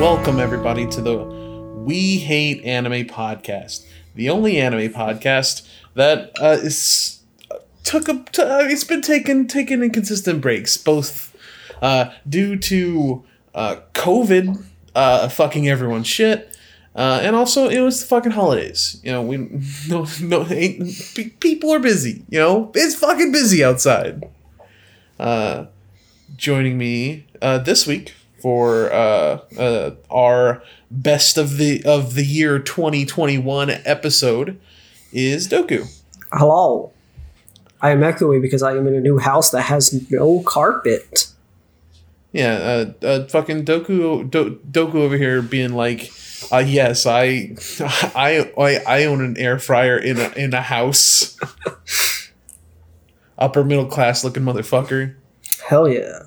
welcome everybody to the We Hate Anime podcast, the only anime podcast that uh, is took a t- uh, it's been taking taking inconsistent breaks, both uh, due to uh, COVID uh, fucking everyone's shit, uh, and also it was the fucking holidays. You know, we no no people are busy. You know, it's fucking busy outside. Joining me this week for uh, uh, our best of the of the year 2021 episode is Doku. Hello. I am echoing because I am in a new house that has no carpet. Yeah, uh, uh, fucking Doku Do, Doku over here being like, uh, yes, I, I, I, I own an air fryer in a in a house. Upper middle class looking motherfucker. Hell yeah.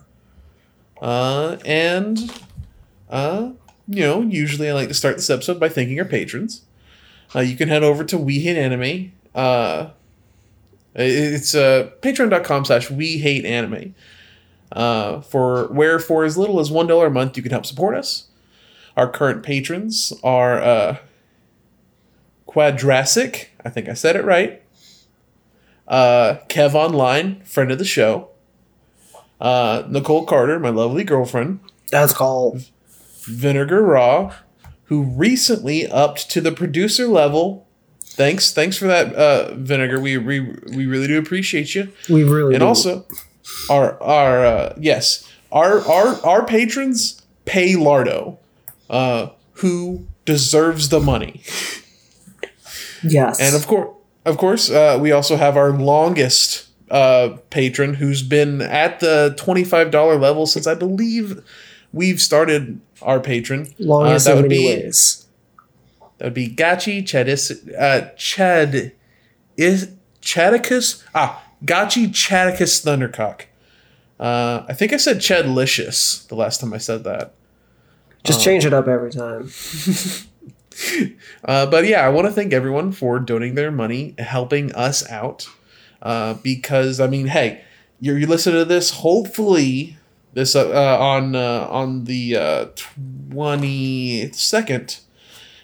Uh, and, uh, you know, usually I like to start this episode by thanking our patrons. Uh, you can head over to We Hate Anime. Uh, it's uh, patreon.com slash We Hate Anime. Uh, for where for as little as one dollar a month you can help support us. Our current patrons are uh, I think I said it right. Uh, Kev Online, friend of the show. Uh, Nicole Carter, my lovely girlfriend. That's called. Vinegar Raw, who recently upped to the producer level. Thanks, thanks for that, uh, Vinegar. We, we we really do appreciate you. We really And do. also, our our uh, yes, our our our patrons pay Lardo, uh, who deserves the money. Yes. And of course, of course, uh, we also have our longest uh, patron who's been at the twenty-five dollar level since I believe we've started our Patreon. Longest uh, that would be ways. that would be Gachi Chadis uh, Chad is Chadicus ah Gachi Chadicus Thundercock. Uh, I think I said Chadlicious the last time I said that. Just Oh. change it up every time. Uh, but yeah, I want to thank everyone for donating their money, helping us out. Uh, because I mean, hey, you're, you listening to this. Hopefully, this uh, uh, on uh, on the twenty second,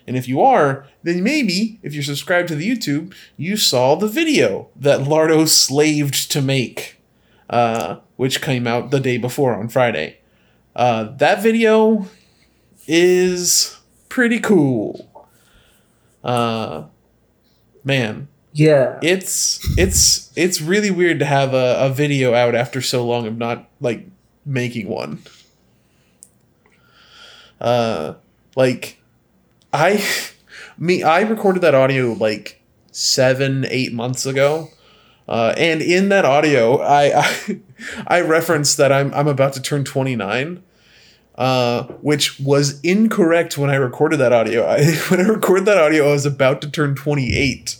and if you are, then maybe if you're subscribed to the YouTube, you saw the video that Lardo slaved to make, uh, which came out the day before on Friday. Uh, that video is pretty cool. Uh, man, Yeah. it's it's it's really weird to have a, a video out after so long of not like making one. Uh, like I, me, I recorded that audio like seven, eight months ago. Uh, and in that audio, I, I I referenced that I'm I'm about to turn 29, uh, which was incorrect when I recorded that audio. I, when I recorded that audio, I was about to turn 28,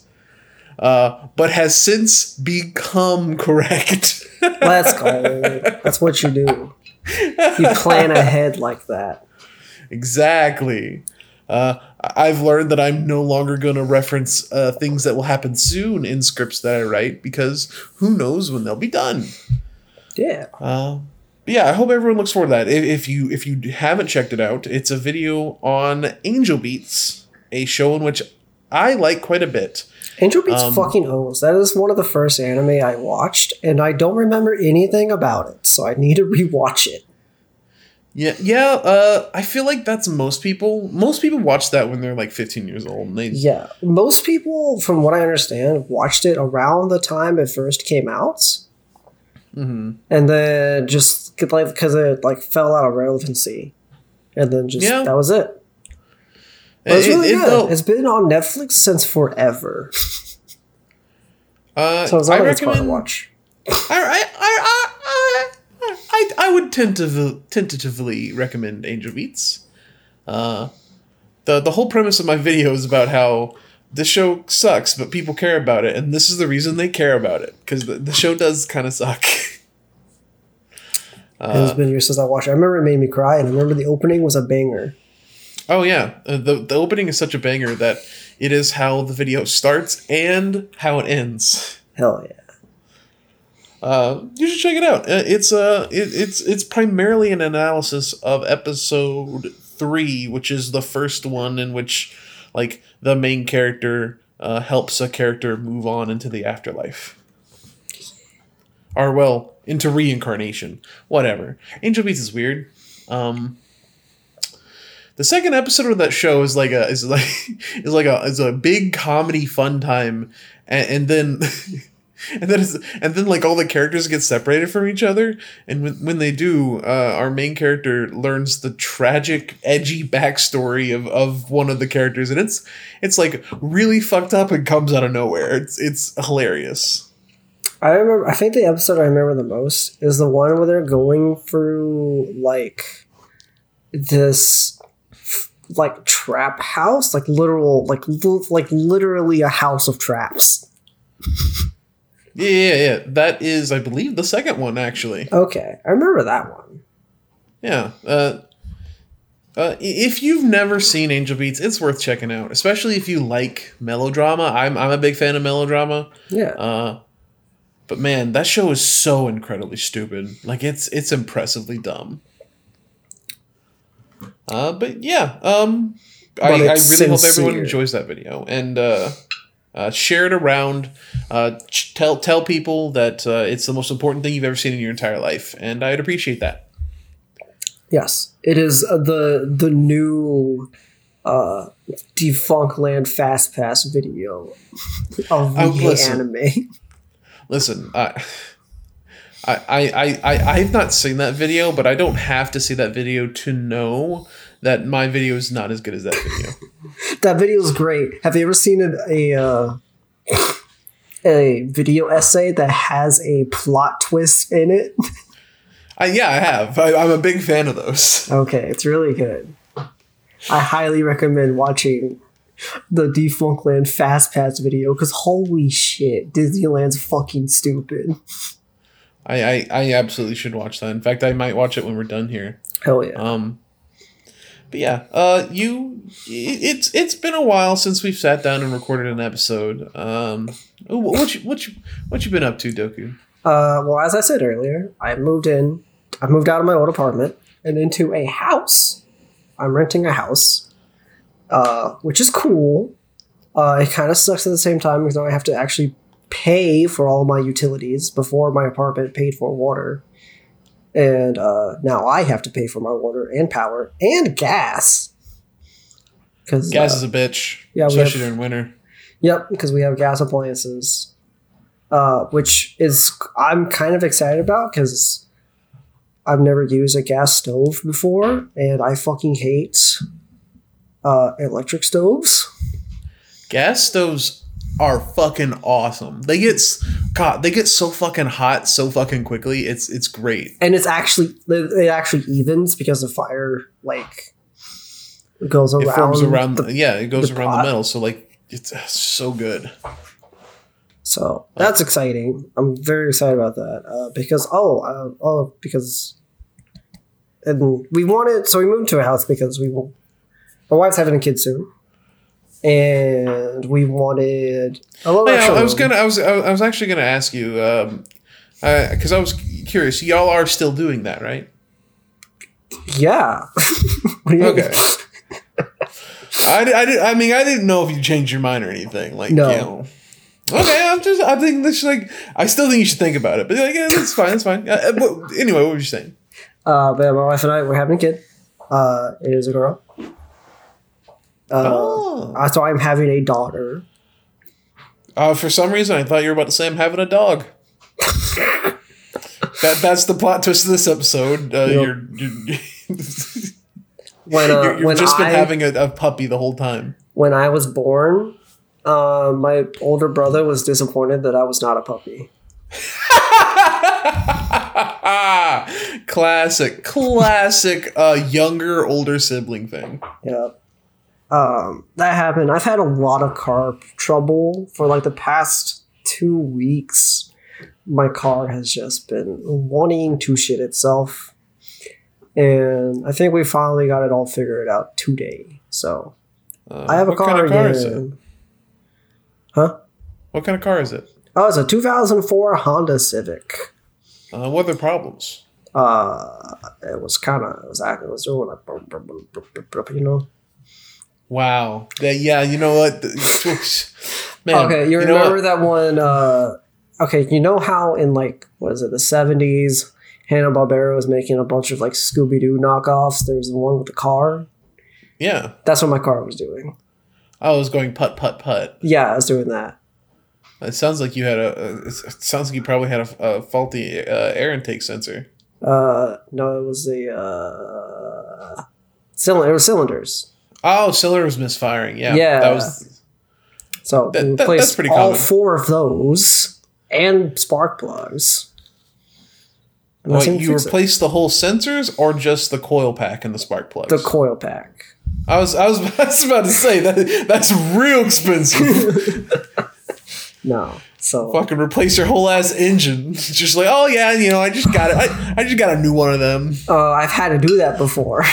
uh, but has since become correct. Let's go. That's what you do. You plan ahead like that. exactly. Uh, I've learned that I'm no longer going to reference uh, things that will happen soon in scripts that I write because who knows when they'll be done. Yeah. Uh, yeah, I hope everyone looks forward to that. If, if you if you haven't checked it out, it's a video on Angel Beats, a show in which I like quite a bit. Angel Beats Um, fucking owns. That is one of the first anime I watched, and I don't remember anything about it, so I need to rewatch it. Yeah, yeah. Uh, I feel like that's most people. Most people watch that when they're like 15 years old. And they, Yeah. Most people, from what I understand, watched it around the time it first came out. Mhm. and then just like because it like fell out of relevancy, and then just Yeah. that was it. But it's It- really it- good. though- it's been on Netflix since forever, uh, so it's I not it's to recommend. watch. I, I, I, I, I, I would tentatively, tentatively recommend Angel Beats. Uh, the the whole premise of my video is about how this show sucks, but people care about it, and this is the reason they care about it because the, the show does kind of suck. it's been years since I watched it. I remember it made me cry, and I remember the opening was a banger. Oh yeah, uh, the the opening is such a banger that it is how the video starts and how it ends. Hell yeah. Uh, you should check it out. Uh, It's uh, it, it's it's primarily an analysis of episode three, which is the first one in which like the main character uh, helps a character move on into the afterlife. Or well, into reincarnation. Whatever. Angel Beats is weird. Um the second episode of that show is like a is like is like a is a big comedy fun time. And, and then and then and then like all the characters get separated from each other. And when, when they do uh, our main character learns the tragic edgy backstory of, of one of the characters. And it's it's like really fucked up and comes out of nowhere. It's it's hilarious. I remember. I think the episode I remember the most is the one where they're going through like this like trap house, like literal, like li- like literally a house of traps. yeah yeah yeah that is i believe the second one actually Okay, I remember that one. Yeah. Uh, uh, if you've never seen Angel Beats, it's worth checking out, especially if you like melodrama. I'm, I'm a big fan of melodrama. Yeah, Uh, but man, that show is so incredibly stupid. Like it's it's impressively dumb. Uh, but yeah, um, I, I really it's hope everyone enjoys that video and uh, uh, share it around. Uh, ch- tell tell people that uh, it's the most important thing you've ever seen in your entire life, and I'd appreciate that. yes, it is uh, the the new uh Defunctland Fast Pass video of Oh, the listen. anime. Listen, I, I, I, I, I've not seen that video, but I don't have to see that video to know that my video is not as good as that video. That video is great. Have you ever seen a a, uh, a video essay that has a plot twist in it? I, yeah, I have. I, I'm a big fan of those. Okay, it's really good. I highly recommend watching the Defunctland Fast Pass video because holy shit, Disneyland's fucking stupid. I, I, I absolutely should watch that. In fact, I might watch it when we're done here. Hell yeah. Um, but yeah, uh, you, it's it's been a while since we've sat down and recorded an episode. Um, what you what you what you been up to, Doku? Uh, well, as I said earlier, I moved in. I moved out of my old apartment and into a house. I'm renting a house, uh, which is cool. Uh, it kind of sucks at the same time because now I have to actually pay for all my utilities before my apartment paid for water, and uh, now I have to pay for my water and power and gas. Because Gas is a bitch, yeah, especially have- during winter. Yep, because we have gas appliances, uh, which is I'm kind of excited about because I've never used a gas stove before, and I fucking hate uh, electric stoves. gas stoves are fucking awesome. They get God, they get so fucking hot so fucking quickly. It's it's great. And it's actually it actually evens because the fire like goes around. It forms around the- yeah, it goes the around pot. the metal. So like it's so good. So that's exciting. I'm very excited about that uh, because oh uh, oh because and we wanted so we moved to a house because we will. My wife's having a kid soon, and we wanted a little Oh, Yeah, I was gonna I was I was actually gonna ask you um because I was curious. Y'all are still doing that, right? Yeah. Okay. I, I, did, I mean I didn't know if you changed your mind or anything like No. you know. Okay, I'm just I think this like I still think you should think about it, but like yeah, that's fine, that's fine. Uh, uh, but anyway, what were you saying? Uh, but my wife and I we're having a kid. Uh, it is a girl. Uh, oh. uh, so I'm having a daughter. Uh, for some reason, I thought you were about to say I'm having a dog. that that's the plot twist of this episode. Uh, Yep. You're you're, When uh, you're, you've when just been I having a, a puppy the whole time. when I was born, uh, my older brother was disappointed that I was not a puppy. classic, classic, uh, younger, older sibling thing. Yeah. Um, that happened. I've had a lot of car trouble for like the past two weeks. My car has just been wanting to shit itself. And I think we finally got it all figured out today. So Uh, I have a car kind of car again. Huh? What kind of car is it? Oh, it's a 2004 Honda Civic. Uh, what are the problems? Uh, it was kind of it was acting. It was doing like you know. Wow. Yeah, yeah, you know what? Man, okay, you, you remember that one? Uh, okay, you know how in like what is it the seventies, Hanna Barbera was making a bunch of like Scooby Doo knockoffs. There was the one with the car. Yeah. That's what my car was doing. I was going putt putt putt. Yeah, I was doing that. It sounds like you had a. a it sounds like you probably had a, a faulty uh, air intake sensor. Uh, no, it was the uh, cylinder. It was cylinders. Oh, cylinder was misfiring. Yeah. Yeah. That was. So That- that- that's pretty all common. four of those and spark plugs. Wait, you replace it. the whole sensors or just the coil pack and the spark plugs? the coil pack. I was I was, I was about to say that that's real expensive. No, so Fucking replace your whole ass engine. Just like, oh yeah, you know, I just got it. I, I just got a new one of them. uh, I've had to do that before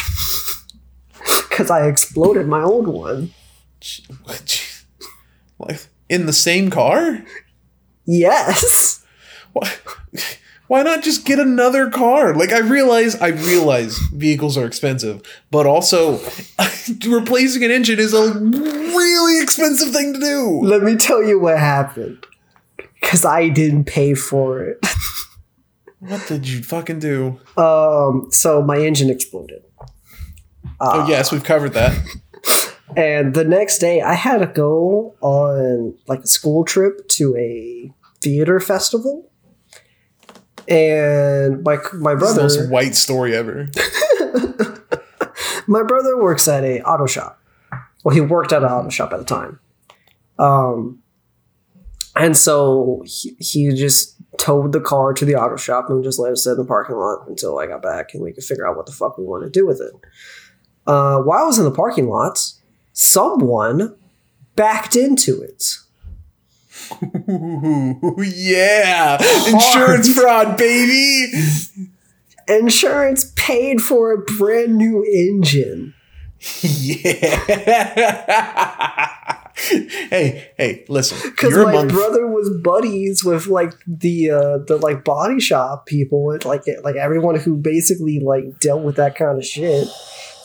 because I exploded my old one. Like in the same car? Yes, Why, why not just get another car? Like I realize I realize vehicles are expensive, but also replacing an engine is a really expensive thing to do. let me tell you what happened. Because I didn't pay for it. What did you fucking do? Um, so my engine exploded. Oh yes, we've covered that. And the next day, I had to go on like a school trip to a theater festival. And my my This is the most white story ever. my brother works at a auto shop. Well, he worked at an auto shop at the time. Um, and so he, he just towed the car to the auto shop and just let us sit in the parking lot until I got back and we could figure out what the fuck we want to do with it. Uh, while I was in the parking lot, someone backed into it. Ooh, yeah, insurance fraud, baby. Insurance paid for a brand new engine. Yeah. hey, hey, listen. Because my brother was buddies with like the uh, the like body shop people, like like everyone who basically like dealt with that kind of shit.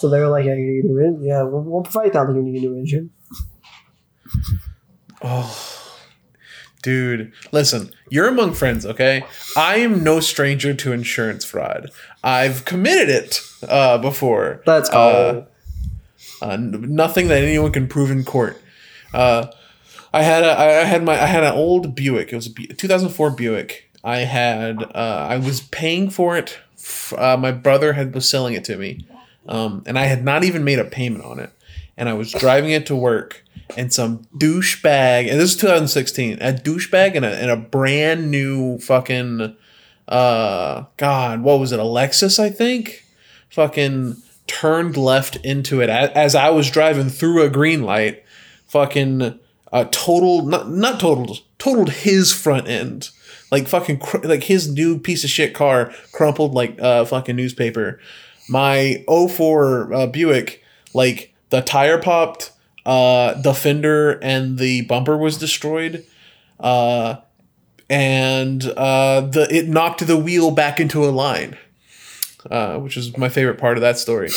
So they were like, "Yeah, you need a new engine. Yeah, we'll, we'll provide that. You need a new engine." Oh, dude, listen. You're among friends, okay? I am no stranger to insurance fraud. I've committed it uh, before. That's Uh, all. Uh, nothing that anyone can prove in court. Uh, I had a, I had my I had an old Buick. It was a 2004 Buick. I had uh, I was paying for it. Uh, my brother had was selling it to me, um, and I had not even made a payment on it. And I was driving it to work, and some douchebag. And this is 2016. A douchebag and a and a brand new fucking uh God, what was it? A Lexus, I think. Fucking turned left into it as I was driving through a green light. Fucking uh, total, not not totaled, totaled his front end. Like fucking, cr- like his new piece of shit car crumpled like uh fucking newspaper. My 04 uh, Buick, like the tire popped, uh, the fender and the bumper was destroyed. Uh, and uh, the it knocked the wheel back into a line, uh, which is my favorite part of that story.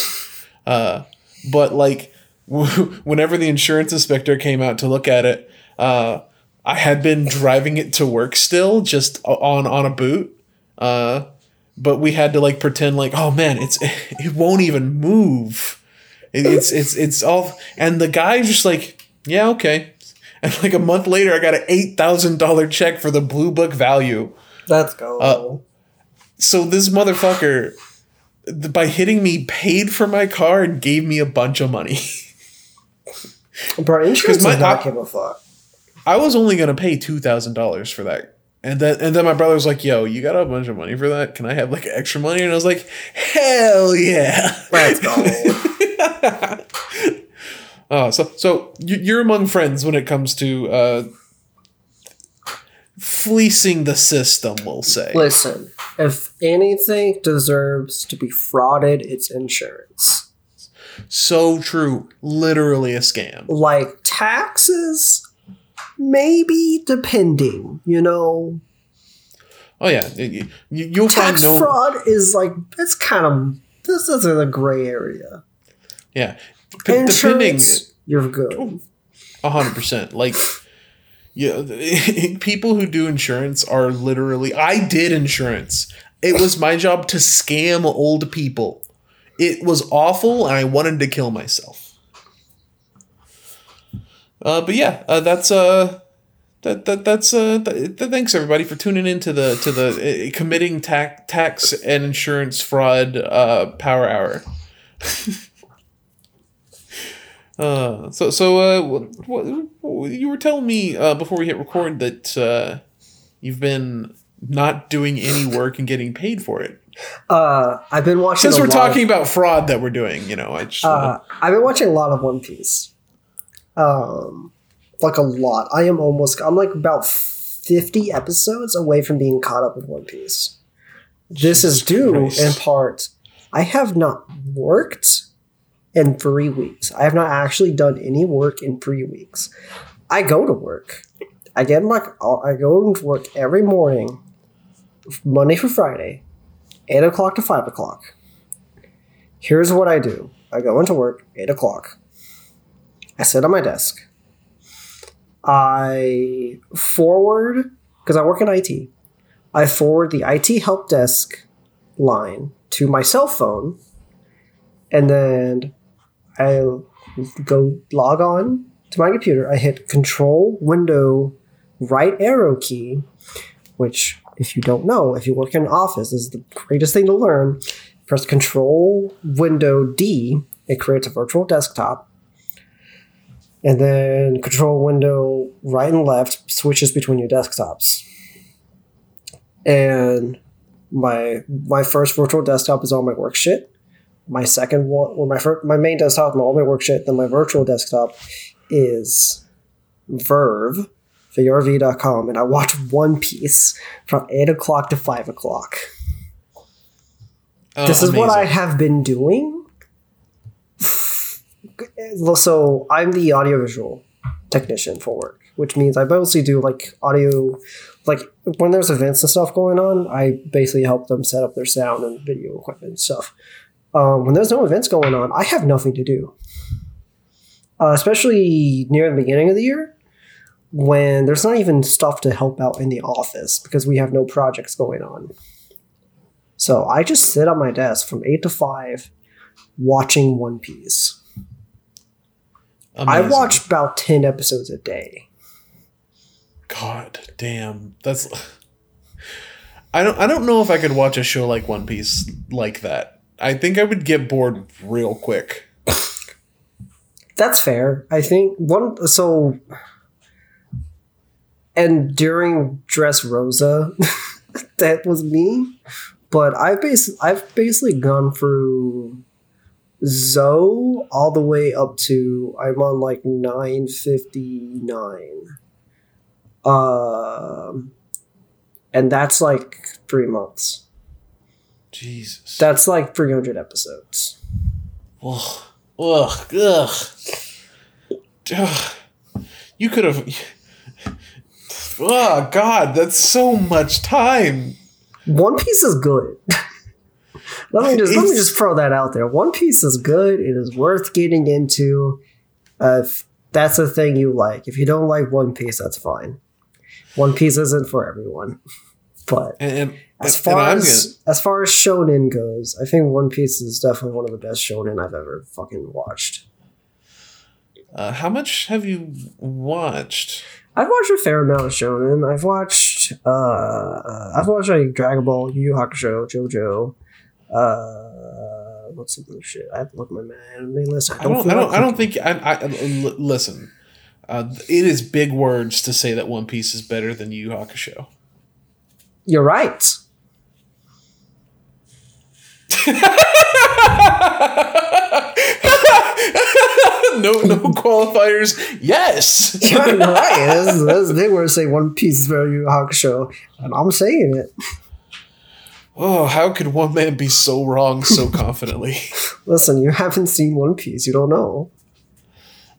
Uh, but like, whenever the insurance inspector came out to look at it, uh, I had been driving it to work still, just on on a boot. Uh, but we had to like pretend like, oh man, it's it won't even move. It, it's it's it's all, and the guy's just like, yeah, okay. And like a month later, I got an eight thousand dollar check for the blue book value. Let's go. uh, So this motherfucker, by hitting me, paid for my car and gave me a bunch of money. Bro, insurance my- does not I- give a fuck. I was only gonna pay two thousand dollars for that. And then and then my brother was like, "Yo, you got a bunch of money for that? Can I have like extra money?" And I was like, "Hell yeah!" Let's go. Oh, so so you- you're among friends when it comes to uh, fleecing the system. We'll say. Listen, if anything deserves to be frauded, it's insurance. So true. Literally a scam. Like taxes, maybe depending, you know. Oh yeah, you, you'll find Tax no. fraud is like it's kind of this is in a gray area. Yeah, P- depending you're good. Oh, a hundred percent. Like, yeah, people who do insurance are literally. I did insurance. It was my job to scam old people. It was awful, and I wanted to kill myself. Uh, but yeah, uh, that's uh, that, that that's uh, th- th- thanks everybody for tuning in to the to the uh, committing tax tax and insurance fraud uh, power hour. Uh, so so uh, what, what, you were telling me uh, before we hit record that uh, you've been not doing any work and getting paid for it. Uh, I've been watching. Since we're talking about fraud that we're doing, you know, I just Uh, I've been watching a lot of One Piece. Um, like a lot. I am almost. I'm like about fifty episodes away from being caught up with One Piece. This is due Christ. in part. I have not worked in three weeks. I have not actually done any work in three weeks. I go to work. I get my. I go to work every morning, Monday through Friday, eight o'clock to five o'clock. Here's what I do. I go into work, 8 o'clock. I sit on my desk. I forward, because I work in IT, I forward the IT help desk line to my cell phone, and then I go log on to my computer. I hit Control Window right arrow key, which, if you don't know, if you work in an office, is the greatest thing to learn press Control Window D, it creates a virtual desktop. And then Control Window right and left switches between your desktops. And my my first virtual desktop is all my work shit. My second one, or my first, my main desktop, and all my work shit. Then my virtual desktop is Verve, VRV.com, and I watch One Piece from eight o'clock to five o'clock Oh, this is what I have been doing. So I'm the audiovisual technician for work, which means I mostly do like audio, like when there's events and stuff going on, I basically help them set up their sound and video equipment and stuff. Um, when there's no events going on, I have nothing to do. Uh, especially near the beginning of the year, when there's not even stuff to help out in the office because we have no projects going on. So I just sit on my desk from eight to five, watching One Piece. I watch about ten episodes a day. God damn, that's. I don't. I don't know if I could watch a show like One Piece like that. I think I would get bored real quick. That's fair. I think one so and during Dressrosa, that was me. But I've bas- I've basically gone through Zou all the way up to I'm on like nine fifty nine. Um and that's like three months. Jesus. That's like three hundred episodes. Ugh. Ugh. Ugh. Ugh. You could have. Oh God, that's so much time. One Piece is good. let me just let me just throw that out there. One Piece is good. It is worth getting into. Uh, if that's the thing you like. If you don't like One Piece, that's fine. One Piece isn't for everyone. But And, and, as far as as far as shonen goes, I think One Piece is definitely one of the best shonen I've ever fucking watched. uh, how much have you watched? I've watched a fair amount of shonen. I've watched uh, uh I've watched like Dragon Ball, Yu Yu Hakusho, JoJo. Uh, what's some other shit? I have to look at my anime list. I I don't. don't. feel I don't. like I don't think. I, I, l- listen. Uh, it is big words to say that One Piece is better than Yu Hakusho. You're right. no, no qualifiers. Yes. You're right. That's, that's a big word to say One Piece is better than Yu Hakusho, and I'm saying it. Oh, how could one man be so wrong so confidently? Listen, you haven't seen One Piece. You don't know.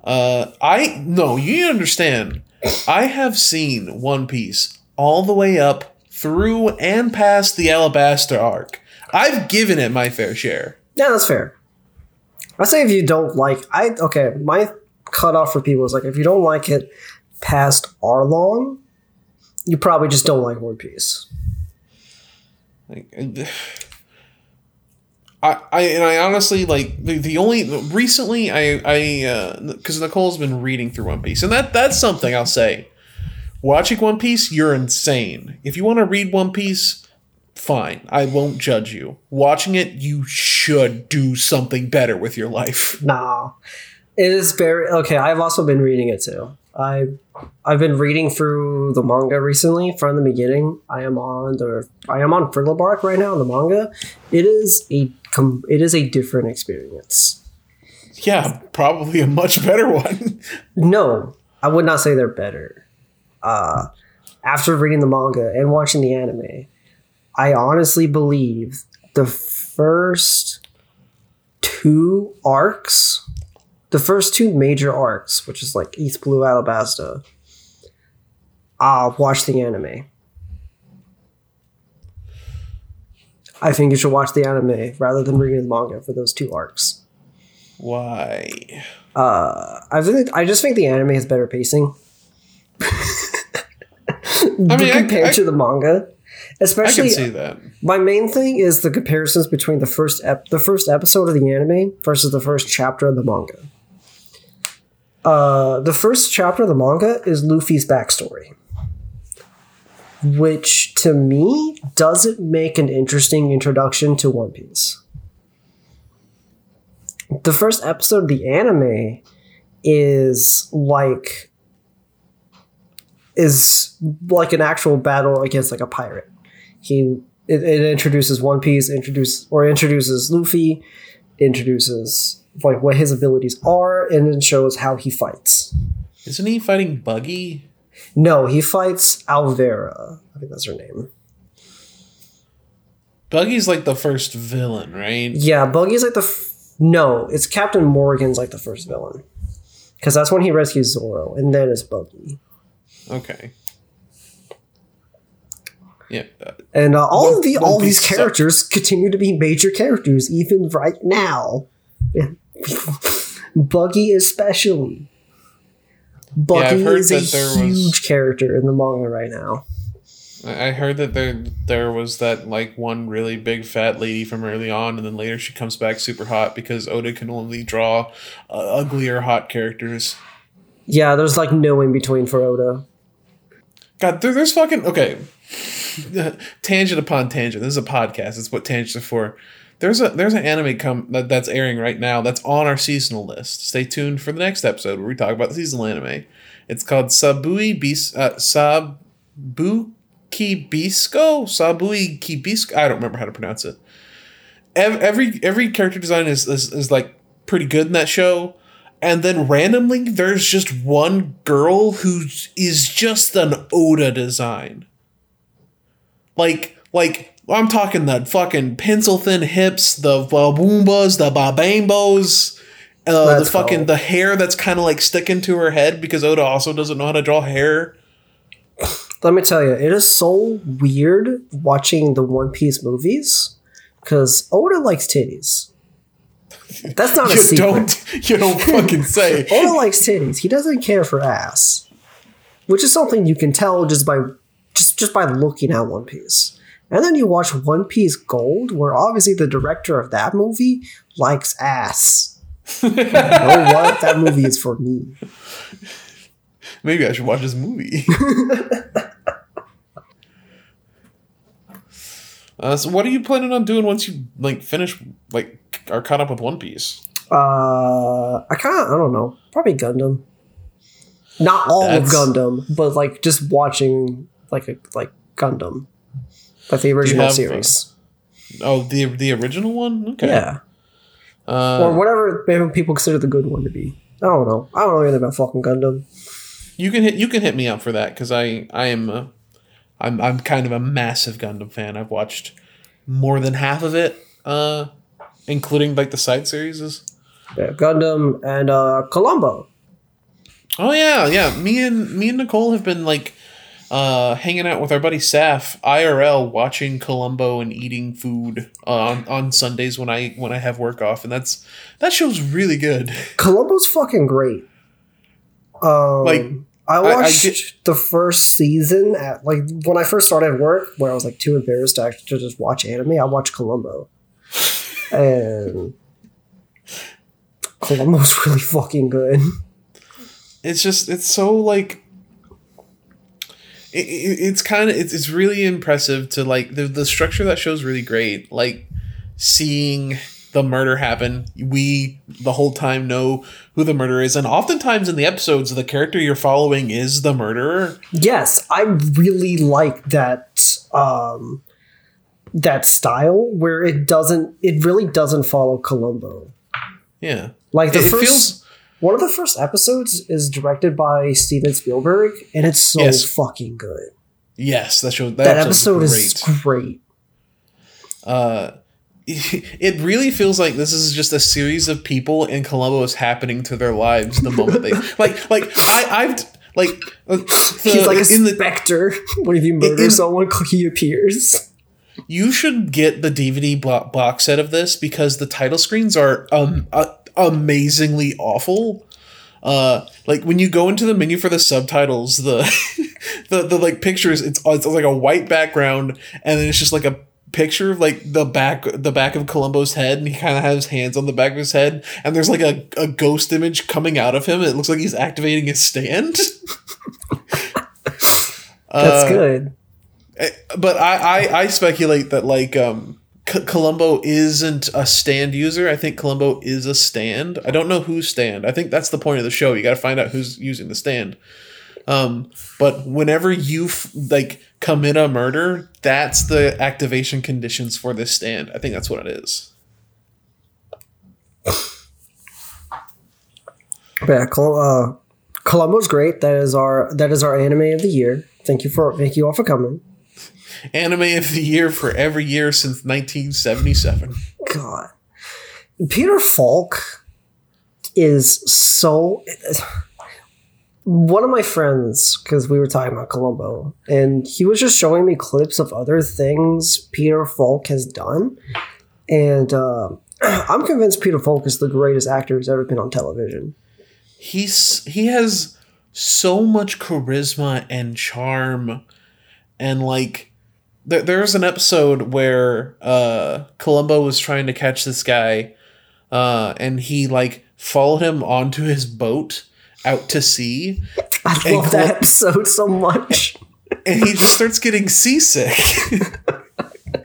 Uh, I no, you understand. I have seen One Piece all the way up through and past the Alabasta arc. I've given it my fair share. Yeah, that's fair. I say if you don't like, I okay. My cutoff for people is like if you don't like it past Arlong, you probably just don't like One Piece. Like, I, I and I honestly like the, the only recently I I uh, because Nicole's been reading through One Piece and that that's something I'll say. Watching One Piece, you're insane. If you want to read One Piece, fine. I won't judge you. Watching it, you should do something better with your life. Nah, it is very okay. I've also been reading it too. I I've been reading through the manga recently from the beginning. I am on the I am on Thriller right now in the manga. It is a com- it is a different experience. Yeah, probably a much better one. No, I would not say they're better. Uh, after reading the manga and watching the anime, I honestly believe the first two arcs, the first two major arcs, which is like East Blue Alabasta, uh, watch the anime. I think you should watch the anime rather than reading the manga for those two arcs. Why? Uh, I think I just think the anime has better pacing. I mean, compared I- to the manga, especially. I can see that. my main thing is the comparisons between the first ep- the first episode of the anime versus the first chapter of the manga. Uh, the first chapter of the manga is Luffy's backstory, which to me doesn't make an interesting introduction to One Piece. The first episode of the anime is like is like an actual battle against like a pirate. He it, it introduces One Piece, introduce or introduces Luffy, introduces like what his abilities are, and then shows how he fights. Isn't he fighting Buggy? No, he fights Alvera. I think that's her name. Buggy's like the first villain, right? Yeah, Buggy's like the f- no, it's Captain Morgan's like the first villain because that's when he rescues Zoro, and then it's Buggy. Okay. Yeah. uh, And uh, all One- of the all these sucks. characters continue to be major characters even right now. Buggy especially. Buggy heard is a there was- huge character in the manga right now. I I heard that there there was that like one really big fat lady from early on, and then later she comes back super hot because Oda can only draw uh, uglier hot characters. Yeah, there's like no in between for Oda. God, there, there's fucking okay. tangent upon tangent. This is a podcast. It's what tangents are for. There's a there's an anime come that, that's airing right now that's on our seasonal list. Stay tuned for the next episode where we talk about seasonal anime. It's called Sabui Bis uh, Sabu Kibisco Sabui Kibisco. I don't remember how to pronounce it. Every every character design is, is is like pretty good in that show. And then randomly, there's just one girl who is just an Oda design. Like, like I'm talking the fucking pencil thin hips, the baboombas, the babambos, uh, the fucking cool. the hair that's kind of like sticking to her head because Oda also doesn't know how to draw hair. Let me tell you, it is so weird watching the One Piece movies because Oda likes titties. That's not a You secret. don't, you don't fucking say. Oda likes titties. He doesn't care for ass, which is something you can tell just by just just by looking at One Piece. And then you watch One Piece Gold, where obviously the director of that movie likes ass. you know what? That movie is for me. Maybe I should watch this movie. uh, so, what are you planning on doing once you like finish like are caught up with One Piece? Uh, I kind of I don't know. Probably Gundam. Not all That's- of Gundam, but like just watching like a like Gundam, like the original have, series. Oh, the the original one. Okay. yeah, Uh, or whatever maybe people consider the good one to be. I don't know. I don't know anything about fucking Gundam. you can hit you can hit me up for that because I I am uh, I'm I'm kind of a massive Gundam fan. I've watched more than half of it, uh, including like the side series. Yeah, Gundam and uh, Columbo. Oh yeah, yeah. Me and me and Nicole have been like uh, hanging out with our buddy Saf IRL, watching Columbo and eating food uh, on on Sundays when I when I have work off, and that's that show's really good. Columbo's fucking great. Um, Like, I I- I watched get- the first season at like when I first started work, where I was like too embarrassed to actually just watch anime. I watched Columbo, and Columbo's really fucking good. It's just it's so like. It, it, it's kind of it's, it's really impressive to like the the structure of that show's really great. Like seeing the murder happen we the whole time know who the murderer is and oftentimes in the episodes the character you're following is the murderer. Yes, I really like that um that style where it doesn't it really doesn't follow Columbo. yeah. Like the It first feels- one of the first episodes is directed by Steven Spielberg and it's so Yes. fucking good. yes that show that, That episode episode is great great. uh it really feels like this is just a series of people in Columbo is happening to their lives the moment they like like I I've like uh, He's like a in the specter. you murder in- someone, he appears. You should get the DVD bo- box set of this because the title screens are um uh, amazingly awful. Uh, like when you go into the menu for the subtitles, the the the like pictures, it's it's like a white background, and then it's just like a picture of like the back the back of Columbo's head, and he kind of has his hands on the back of his head, and there's like a, a ghost image coming out of him. It looks like he's activating his stand. That's Uh, good. but I, I I speculate that like um C- Columbo isn't a stand user. I think Columbo is a stand. I don't know whose stand. I think that's the point of the show. You got to find out who's using the stand. Um, but whenever you f- like commit a murder, that's the activation conditions for this stand. I think that's what it is. But yeah, Col- uh, Columbo's great. That is our that is our anime of the year. Thank you for thank you all for coming. Anime of the year for every year since 1977. God, Peter Falk is so. One of my friends, because we were talking about Columbo, and he was just showing me clips of other things Peter Falk has done, and uh, I'm convinced Peter Falk is the greatest actor who's ever been on television. he's he has so much charisma and charm and like there, there's an episode where uh columbo was trying to catch this guy uh and he like followed him onto his boat out to sea I love Col- that episode so much. and he just starts getting seasick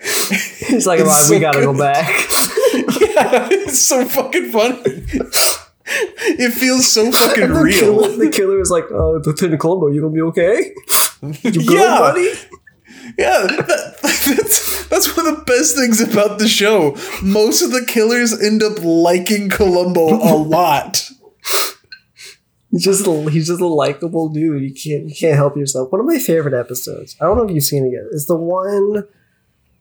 He's like, It's "Alright, so we gotta go back. yeah it's so fucking funny it feels so fucking the real Killer, the killer is like, uh, Lieutenant Columbo, you gonna be okay? You good, Yeah. buddy? Yeah, that, that's that's one of the best things about the show. Most of the killers end up liking Columbo a lot. He's just a, he's just a likable dude. You can't you can't help yourself. One of my favorite episodes. I don't know if you've seen it yet. Is the one.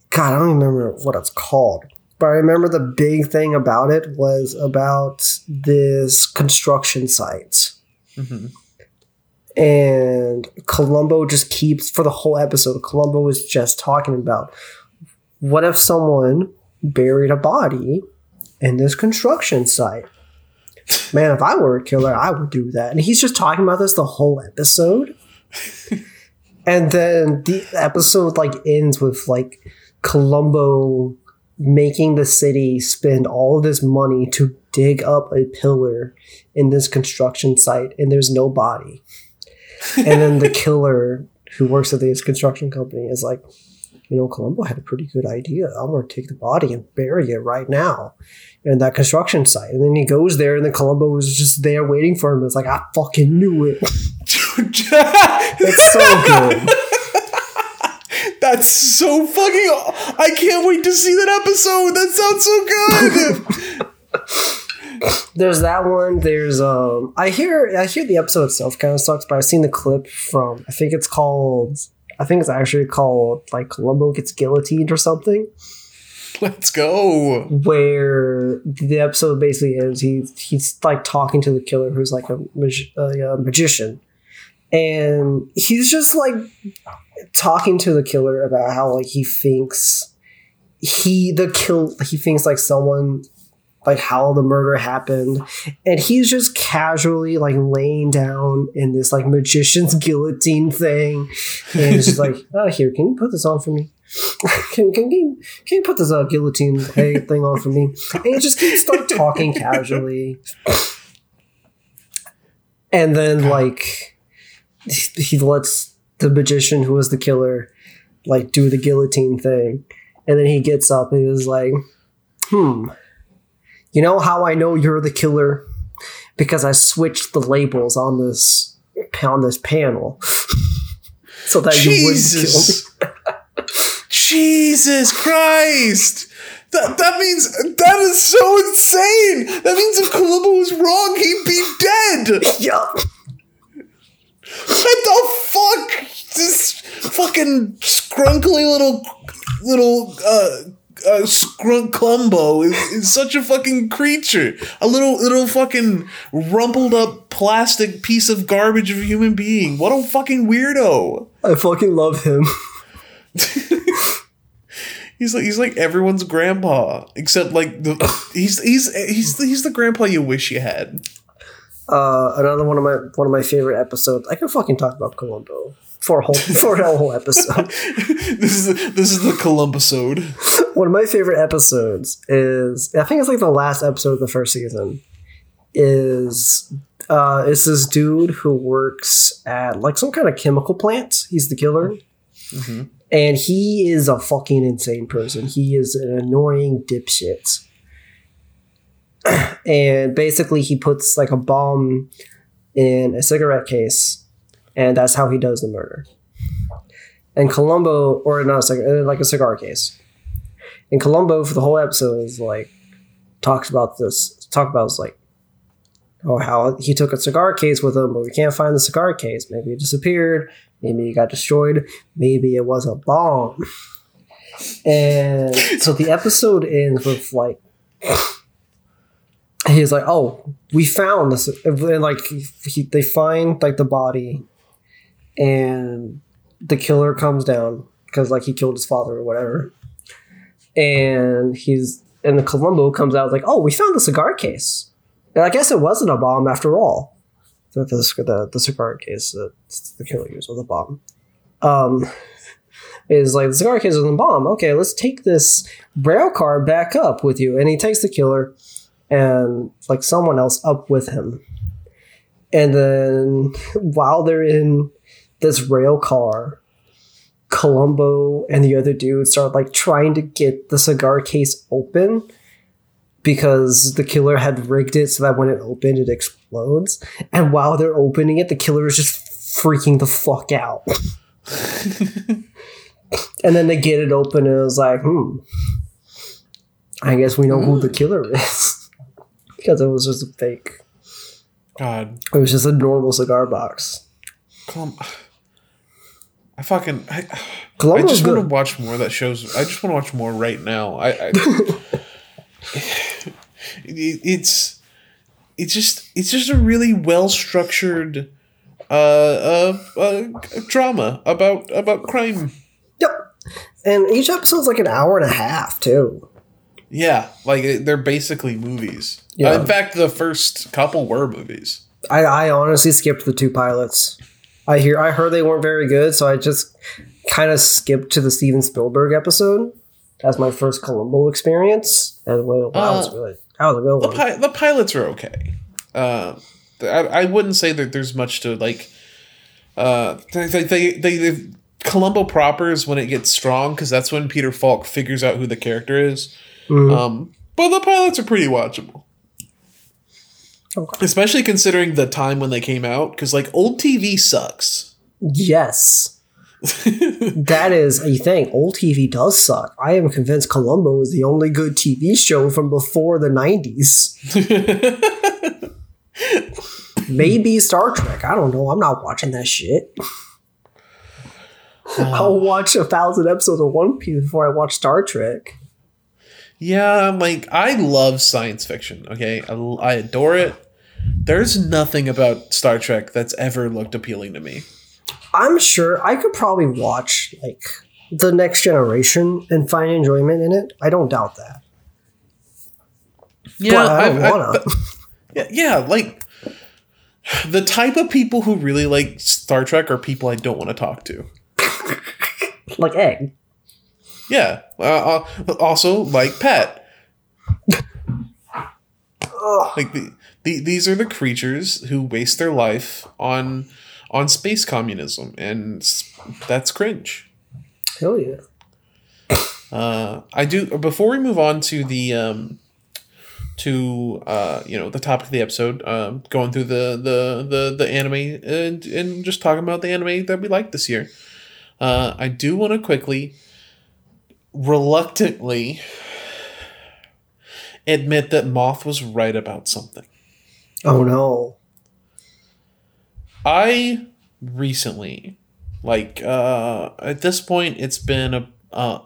God, I don't even remember what it's called. But I remember the big thing about it was about this construction site. Mm-hmm. And Columbo just keeps for the whole episode. Columbo is just talking about what if someone buried a body in this construction site? Man, if I were a killer, I would do that. And he's just talking about this the whole episode. and then the episode like ends with like Columbo making the city spend all of this money to dig up a pillar in this construction site and there's no body. And then the killer who works at this construction company is like, you know, Columbo had a pretty good idea. I'm going to take the body and bury it right now in that construction site. And then he goes there, and then Columbo was just there waiting for him. It's like, I fucking knew it. It's so good. That's so fucking. I can't wait to see that episode. That sounds so good. There's that one. There's um I hear I hear the episode itself kind of sucks, but I've seen the clip from I think it's called I think it's actually called like Columbo gets guillotined or something. Let's go. where the episode basically is he he's like talking to the killer who's like a, mag- a, uh magician and he's just like talking to the killer about how like he thinks he the kill he thinks like someone like how the murder happened. And he's just casually like laying down in this like magician's guillotine thing. And he's just like oh here can you put this on for me? Can, can, you, can you put this uh, guillotine hey, thing on for me? And he just keeps start talking casually. And then like he lets the magician who was the killer like do the guillotine thing. And then he gets up and he's like hmm you know how i know you're the killer because i switched the labels on this on this panel so that you wouldn't kill me Jesus. Jesus Christ. That, that means that is so insane. That means if Columbo was wrong, he'd be dead. yeah What the fuck? This fucking scrunkly little little uh uh scrunk Clumbo is, is such a fucking creature. A little little fucking rumpled up plastic piece of garbage of a human being. What a fucking weirdo. i fucking love him He's like he's like everyone's grandpa, except like the he's he's he's he's the grandpa you wish you had. uh another one of my one of my favorite episodes i could fucking talk about columbo for a whole for a whole episode This is this is the Columbusode. one of my favorite episodes is I think it's like the last episode of the first season is uh it's this dude who works at like some kind of chemical plant. He's the killer. And he is a fucking insane person. He is an annoying dipshit. and basically he puts like a bomb in a cigarette case and that's how he does the murder. And Columbo or not a cigar, like a cigar case. And Columbo for the whole episode is like talks about this talk about like oh how he took a cigar case with him, but we can't find the cigar case. Maybe it disappeared, maybe it got destroyed, maybe it was a bomb. And so the episode ends with like he's like, "Oh, we found this." And like he, they find like the body, and the killer comes down because like he killed his father or whatever, and he's and the Columbo comes out like, "Oh, we found the cigar case." And I guess it wasn't a bomb after all. The the, the, the cigar case that the killer used was a bomb. Um, is like the cigar case was a bomb. Okay, let's take this rail car back up with you, and he takes the killer and like someone else up with him. And then while they're in this rail car, Columbo and the other dude start like trying to get the cigar case open because the killer had rigged it so that when it opened it explodes. And while they're opening it, the killer is just freaking the fuck out. and then they get it open and it was like, hmm. I guess we know who the killer is. because it was just a fake. God, It was just a normal cigar box. I fucking I, I just want to watch more of that shows. I just want to watch more right now. I, I it, it's it's just it's just a really well structured uh, uh, uh drama about about crime. Yep. And each episode's like an hour and a half too. Yeah, like they're basically movies. Yeah. Uh, in fact, the first couple were movies. I, I honestly skipped the two pilots. I hear I heard they weren't very good, so I just kind of skipped to the Steven Spielberg episode as my first Columbo experience, and well, that was Uh, good. That was a good The one. pi- the pilots are okay. Uh, I, I wouldn't say that there's much to like. Uh, they they they, they, Columbo proper is when it gets strong because that's when Peter Falk figures out who the character is. Mhm. Um, but the pilots are pretty watchable, Okay. especially considering the time when they came out. Because like old TV sucks. Yes, that is a thing. Old TV does suck. I am convinced Columbo is the only good TV show from before the '90s. Maybe Star Trek. I don't know. I'm not watching that shit. Uh. I'll watch a thousand episodes of One Piece before I watch Star Trek. Yeah, I'm like I love science fiction. Okay, I, I adore it. There's nothing about Star Trek that's ever looked appealing to me. I'm sure I could probably watch like the next generation and find enjoyment in it. I don't doubt that. Yeah, But I don't I- I- wanna. yeah, yeah, like the type of people who really like Star Trek are people I don't want to talk to. like egg. Yeah. Uh, uh, also, like Pet. Like the, the these are the creatures who waste their life on on space communism, and that's cringe. Hell yeah. Uh, I do. Before we move on to the um, to uh, you know the topic of the episode, um, going through the the the the anime and and just talking about the anime that we liked this year. Uh, I do want to quickly, reluctantly, admit that Moth was right about something. Oh no. I recently, like uh, at this point, it's been a uh,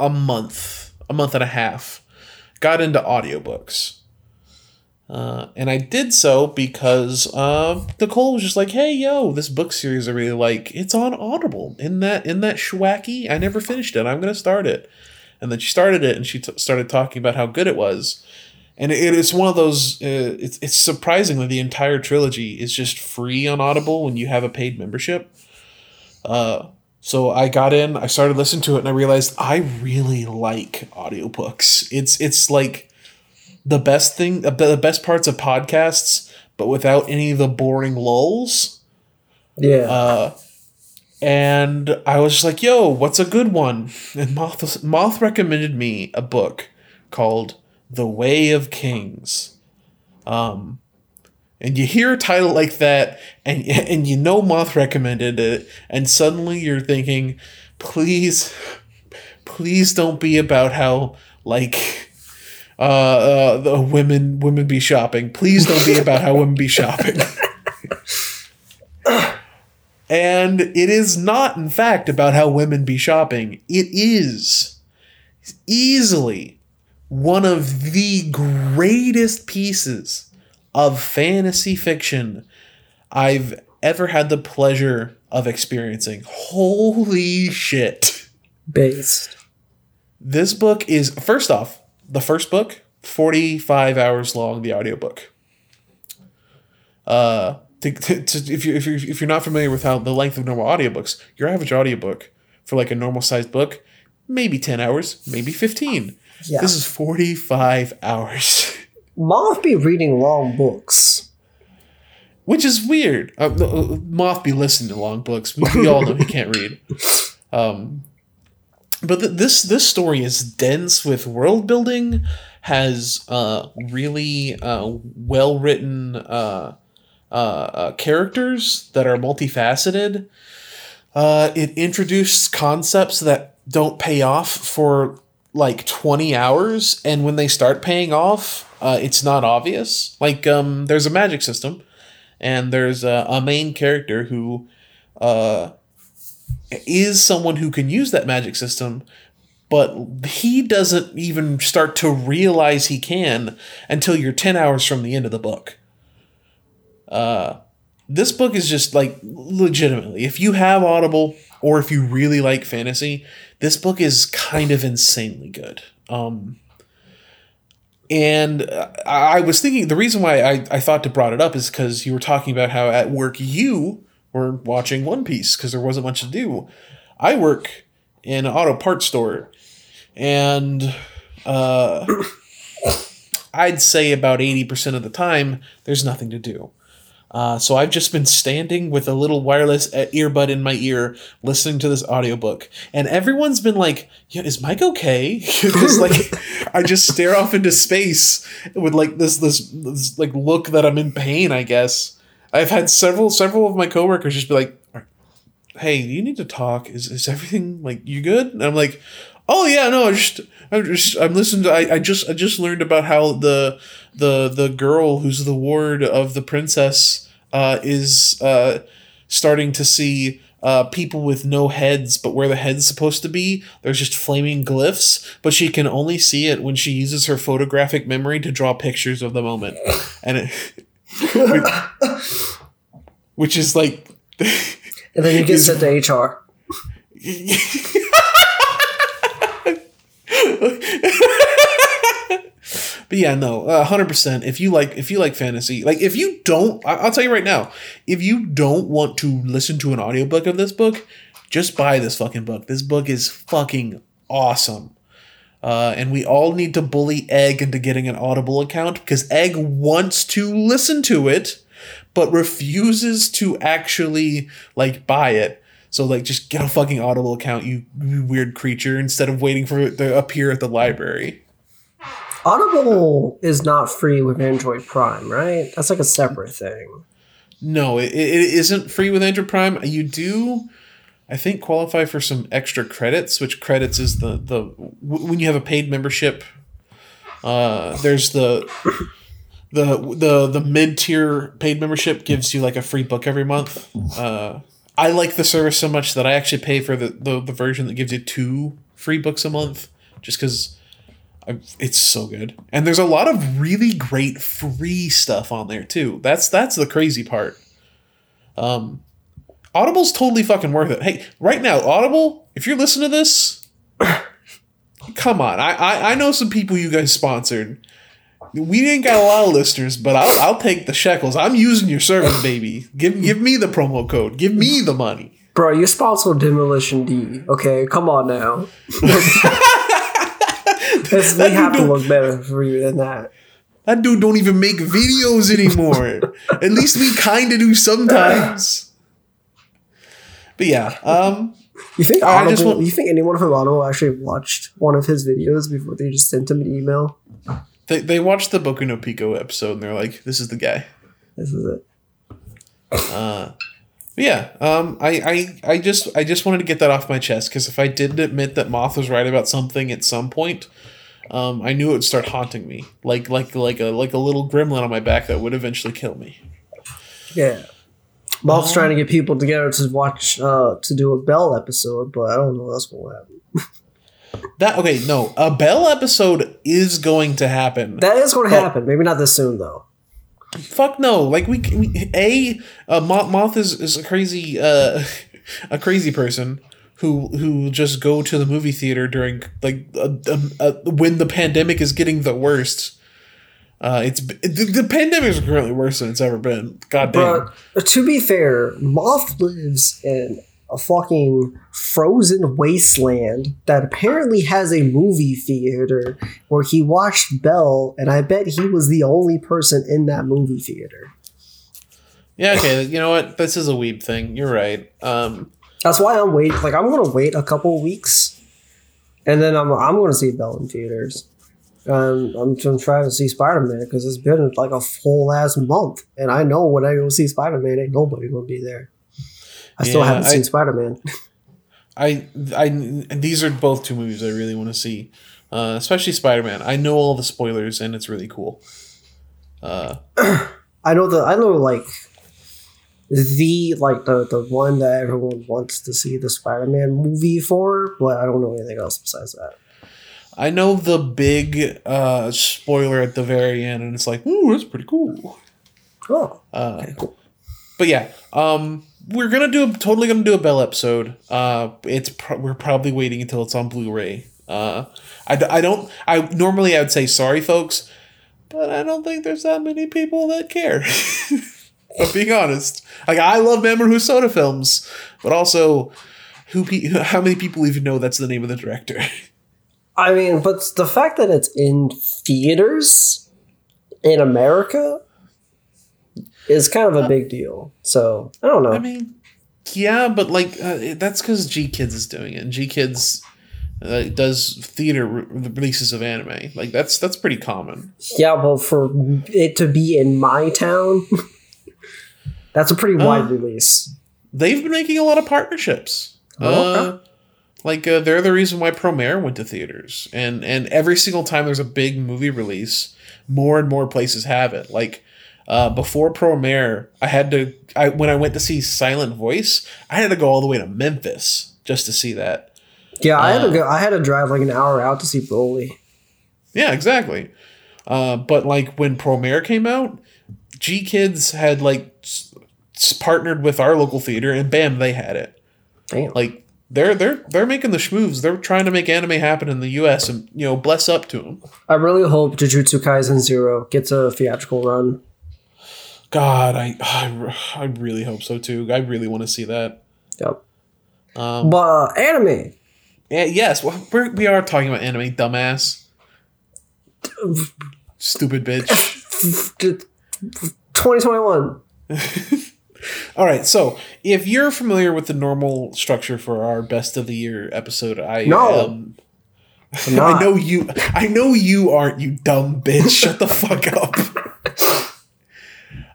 a month, a month and a half, got into audiobooks. Uh, and I did so because uh, Nicole was just like, "Hey, yo, this book series I really like. It's on Audible. In that in that schwacky, I never finished it. I'm gonna start it." And then she started it, and she t- started talking about how good it was. And it, it's one of those. Uh, it's it's surprisingly the entire trilogy is just free on Audible when you have a paid membership. Uh, so I got in, I started listening to it, and I realized I really like audiobooks. It's it's like the best thing, the best parts of podcasts, but without any of the boring lulls. Yeah. Uh, and I was just like, "Yo, what's a good one?" And Moth Moth recommended me a book called "The Way of Kings." Um, and you hear a title like that, and and you know Moth recommended it, and suddenly you're thinking, "Please, please don't be about how like." Uh, uh, the women women be shopping. Please don't be about how women be shopping. And it is not, in fact, about how women be shopping. It is easily one of the greatest pieces of fantasy fiction I've ever had the pleasure of experiencing. Holy shit. Based. This book is, first off, the first book, 45 hours long, the audiobook. Uh, to, to, to, if, you, if, you're, if you're not familiar with how the length of normal audiobooks, your average audiobook for like a normal sized book, maybe 10 hours, maybe 15. Yeah. This is 45 hours, Moth be reading long books. which is weird. Uh, uh, Moth be listening to long books. We, we all know he can't read. Um, but th- this this story is dense with world building, has uh, really uh, well written uh, uh, uh, characters that are multifaceted. Uh, it introduced concepts that don't pay off for like 20 hours and when they start paying off it's not obvious like um, there's a magic system and there's a, a main character who is someone who can use that magic system but he doesn't even start to realize he can until you're 10 hours from the end of the book. Uh, this book is just like legitimately if you have audible or if you really like fantasy this book is kind of insanely good. Um and I I was thinking the reason why I, I thought to brought it up is because you were talking about how at work you were watching One Piece because there wasn't much to do. I work in an auto parts store, and uh, I'd say about eighty percent of the time there's nothing to do. Uh, so I've just been standing with a little wireless uh, earbud in my ear, listening to this audiobook, and everyone's been like, "Yeah, is Mike okay?" Because like, I just stare off into space with like this, this this like look that I'm in pain. I guess I've had several several of my coworkers just be like, "Hey, you need to talk. Is is everything like you good?" And I'm like, "Oh yeah, no, I just." I'm just I'm listening to I, I just I just learned about how the the the girl who's the ward of the princess uh, is uh, starting to see uh, people with no heads, but where the head's supposed to be, there's just flaming glyphs. But she can only see it when she uses her photographic memory to draw pictures of the moment, and it which is like And then you get sent to HR. but yeah, no, uh, hundred percent. If you like, if you like fantasy, like if you don't, I- I'll tell you right now, if you don't want to listen to an audiobook of this book, just buy this fucking book. This book is fucking awesome. Uh, and we all need to bully Egg into getting an Audible account because Egg wants to listen to it, but refuses to actually like buy it. So like, just get a fucking Audible account, you, you weird creature, instead of waiting for it to appear at the library. Audible is not free with Amazon Prime, right? That's like a separate thing. No, it, it isn't free with Amazon Prime. You do, I think, qualify for some extra credits. Which credits is the the when you have a paid membership. Uh, there's the the the the mid tier paid membership gives you like a free book every month. Uh, I like the service so much that I actually pay for the the, the version that gives you two free books a month, just because. It's so good, and there's a lot of really great free stuff on there too. That's that's the crazy part. Um, Audible's totally fucking worth it. Hey, right now, Audible, if you're listening to this, come on. I, I I know some people you guys sponsored. We ain't got a lot of listeners, but I'll I'll take the shekels. I'm using your service, baby. Give give me the promo code. Give me the money. Bro, you sponsored Demolition D. Okay, come on now. It's- we have to look better for you than that. That dude don't even make videos anymore. At least we kind of do sometimes. But yeah, um, You think I Audible? just want- you think anyone from Audible actually watched one of his videos before they just sent him an email? they they watched the Boku no Pico episode and they're like, "This is the guy." This is it. But yeah, um, I, I I just I just wanted to get that off my chest because if I didn't admit that Moth was right about something at some point, um, I knew it would start haunting me, like like like a like a little gremlin on my back that would eventually kill me. Yeah. Moth's trying to get people together to watch uh to do a Bell episode, but I don't know that's gonna happen. That okay? No, a Bell episode is going to happen. That is gonna happen. Maybe not this soon though. Fuck no! Like we, we a uh, Moth, Moth is, is a crazy uh, a crazy person who who just go to the movie theater during like uh, um, uh, when the pandemic is getting the worst. Uh, it's the, the pandemic is currently worse than it's ever been. God damn. But to be fair, Moth lives in a fucking frozen wasteland that apparently has a movie theater where he watched Bell, and I bet he was the only person in that movie theater. Yeah, okay. You know what? This is a weeb thing. You're right. Um, That's why I'm waiting. Like I'm gonna wait a couple weeks, and then I'm I'm gonna see Bell in theaters. Um, I'm gonna try to see Spider Man because it's been like a full ass month, and I know when I go see Spider Man, ain't nobody gonna be there. I still haven't I- seen Spider Man. I I these are both two movies I really want to see, uh, especially Spider Man. I know all the spoilers and it's really cool. Uh, I know the I know like the like the the one that everyone wants to see the Spider Man movie for, but I don't know anything else besides that. I know the big uh, spoiler at the very end, and it's like, ooh, that's pretty cool. Oh, Uh, okay, cool. but yeah, um, we're gonna do a, totally gonna do a Bell episode. Uh, it's pro- we're probably waiting until it's on Blu-ray. Uh, I, I don't I normally I would say sorry, folks, but I don't think there's that many people that care. I'm being honest, like I love Mamoru Hosoda films, but also who pe- how many people even know that's the name of the director? I mean, but the fact that it's in theaters in America is kind of a big deal. So I don't know. I mean, yeah, but like uh, that's because GKIDS is doing it, and GKIDS uh, does theater re- releases of anime. Like that's that's pretty common. yeah, well, for it to be in my town, that's a pretty wide Uh, release. They've been making a lot of partnerships. Oh, Uh, okay. Like uh, they're the reason why Promare went to theaters, and and every single time there's a big movie release, more and more places have it. Like uh, before Promare, I had to I when I went to see Silent Voice, I had to go all the way to Memphis just to see that. Yeah, I had to uh, go. I had to drive like an hour out to see Broly. Yeah, exactly. Uh, but like when Promare came out, GKIDS had like s- s- partnered with our local theater, and bam, they had it. Damn. Like they're they're they're making the schmoves. They're trying to make anime happen in the U.S. and you know bless up to them. I really hope Jujutsu Kaisen Zero gets a theatrical run. God, I, I I really hope so too. I really want to see that. Yep. Um, But uh, anime. and yes, well, we're, we are talking about anime, dumbass, stupid bitch. 2021. All right, so if you're familiar with the normal structure for our best of the year episode, I No. um, I know you. I know you aren't. You dumb bitch. Shut the fuck up.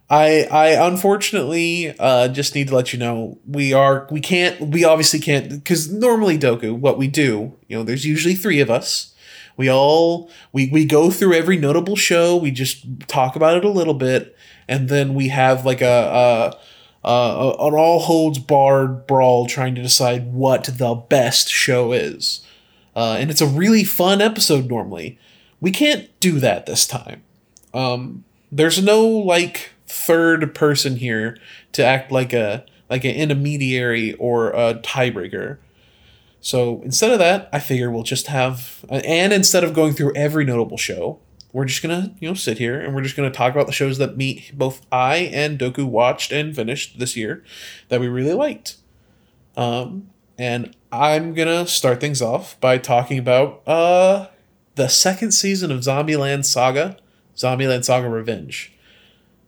I I unfortunately uh, just need to let you know we are we can't we obviously can't because normally Doku what we do you know there's usually three of us we all we we go through every notable show we just talk about it a little bit and then we have like a, a, a an all holds barred brawl trying to decide what the best show is uh, and it's a really fun episode normally. We can't do that this time. Um, there's no like third person here to act like a like an intermediary or a tiebreaker. So instead of that, I figure we'll just have and instead of going through every notable show, we're just gonna you know sit here and we're just gonna talk about the shows that me both I and Doku watched and finished this year that we really liked. Um, and I'm gonna start things off by talking about uh the second season of Zombieland Saga, Zombieland Saga Revenge.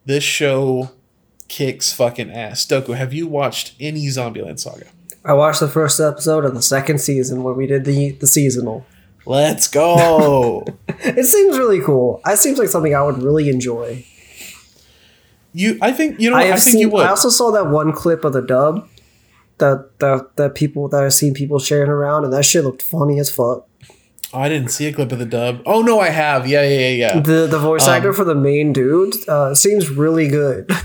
This show kicks fucking ass. Doku, have you watched any Zombieland Saga? I watched the first episode of the second season where we did the the seasonal. Let's go. It seems really cool. It seems like something I would really enjoy. you I think you know I I, think you would. I also saw that one clip of the dub that that that people that I've seen people sharing around, and that shit looked funny as fuck. I didn't see a clip of the dub. Oh no, I have. Yeah, yeah, yeah, yeah. The the voice Um, actor for the main dude uh, seems really good.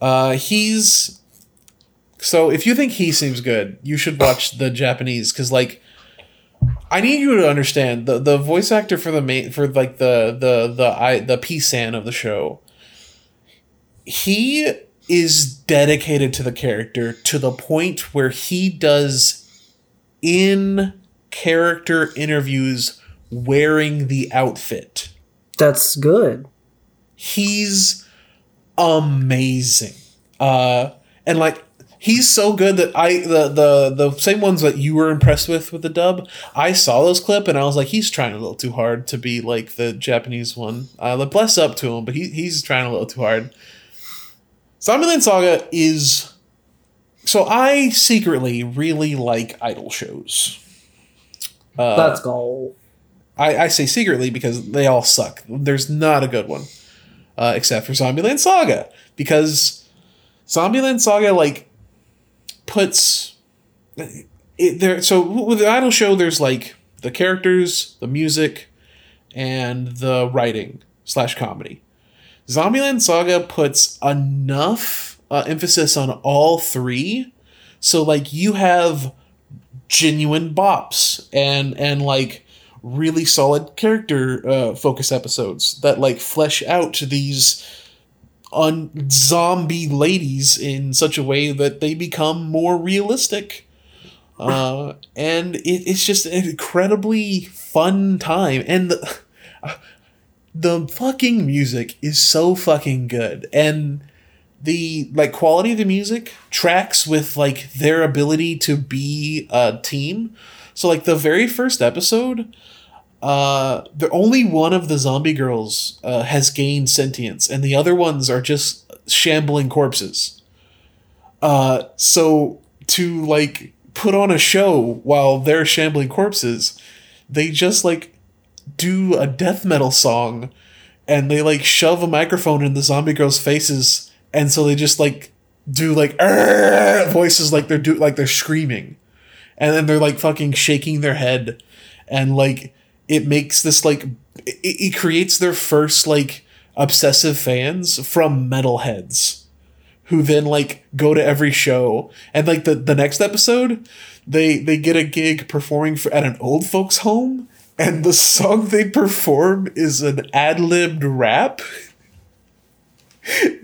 Uh, he's so if you think he seems good, you should watch the Japanese because like I need you to understand the the voice actor for the main for like the the the I the P san of the show. He is dedicated to the character to the point where he does in character interviews wearing the outfit That's good. he's amazing. Uh and like he's so good that I the the the same ones that you were impressed with with the dub, I saw those clip and I was like he's trying a little too hard to be like the Japanese one. Uh like, bless up to him, but he he's trying a little too hard. Zombieland Saga is so I secretly really like idol shows. Uh, Let's go. I, I say secretly because they all suck. There's not a good one, uh, except for Zombieland Saga, because Zombieland Saga like puts it there. So with the idol show, there's like the characters, the music, and the writing slash comedy. Zombieland Saga puts enough uh, emphasis on all three, so like you have genuine bops and and like really solid character uh, focus episodes that like flesh out these on zombie ladies in such a way that they become more realistic. Uh, and it, it's just an incredibly fun time. And the, the fucking music is so fucking good. And the like quality of the music tracks with like their ability to be a team. So like the very first episode uh the only one of the zombie girls uh, has gained sentience and the other ones are just shambling corpses. Uh so to like put on a show while they're shambling corpses they just like do a death metal song and they like shove a microphone in the zombie girls faces and so they just like do like voices like they're do like they're screaming. And then they're like fucking shaking their head and like it makes this like it, it creates their first like obsessive fans from metalheads who then like go to every show. And like the, the next episode they they get a gig performing for, at an old folks home and the song they perform is an ad-libbed rap.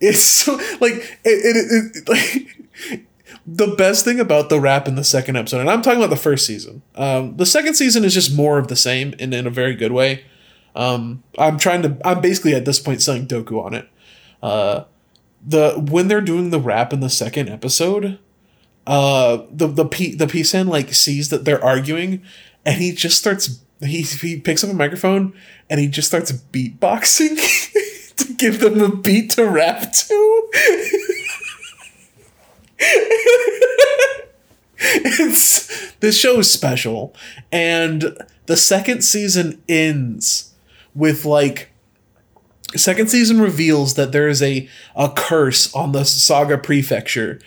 It's so like it, it, it, it like the best thing about the rap in the second episode, and I'm talking about the first season. Um, the second season is just more of the same and in a very good way. Um, I'm trying to. I'm basically at this point selling Doku on it. Uh, the when they're doing the rap in the second episode, uh, the the P, the Pisan like sees that they're arguing, and he just starts. He he picks up a microphone and he just starts beatboxing to give them a beat to rap to. it's this show is special. And the second season ends with like second season reveals that there is a a curse on the saga prefecture.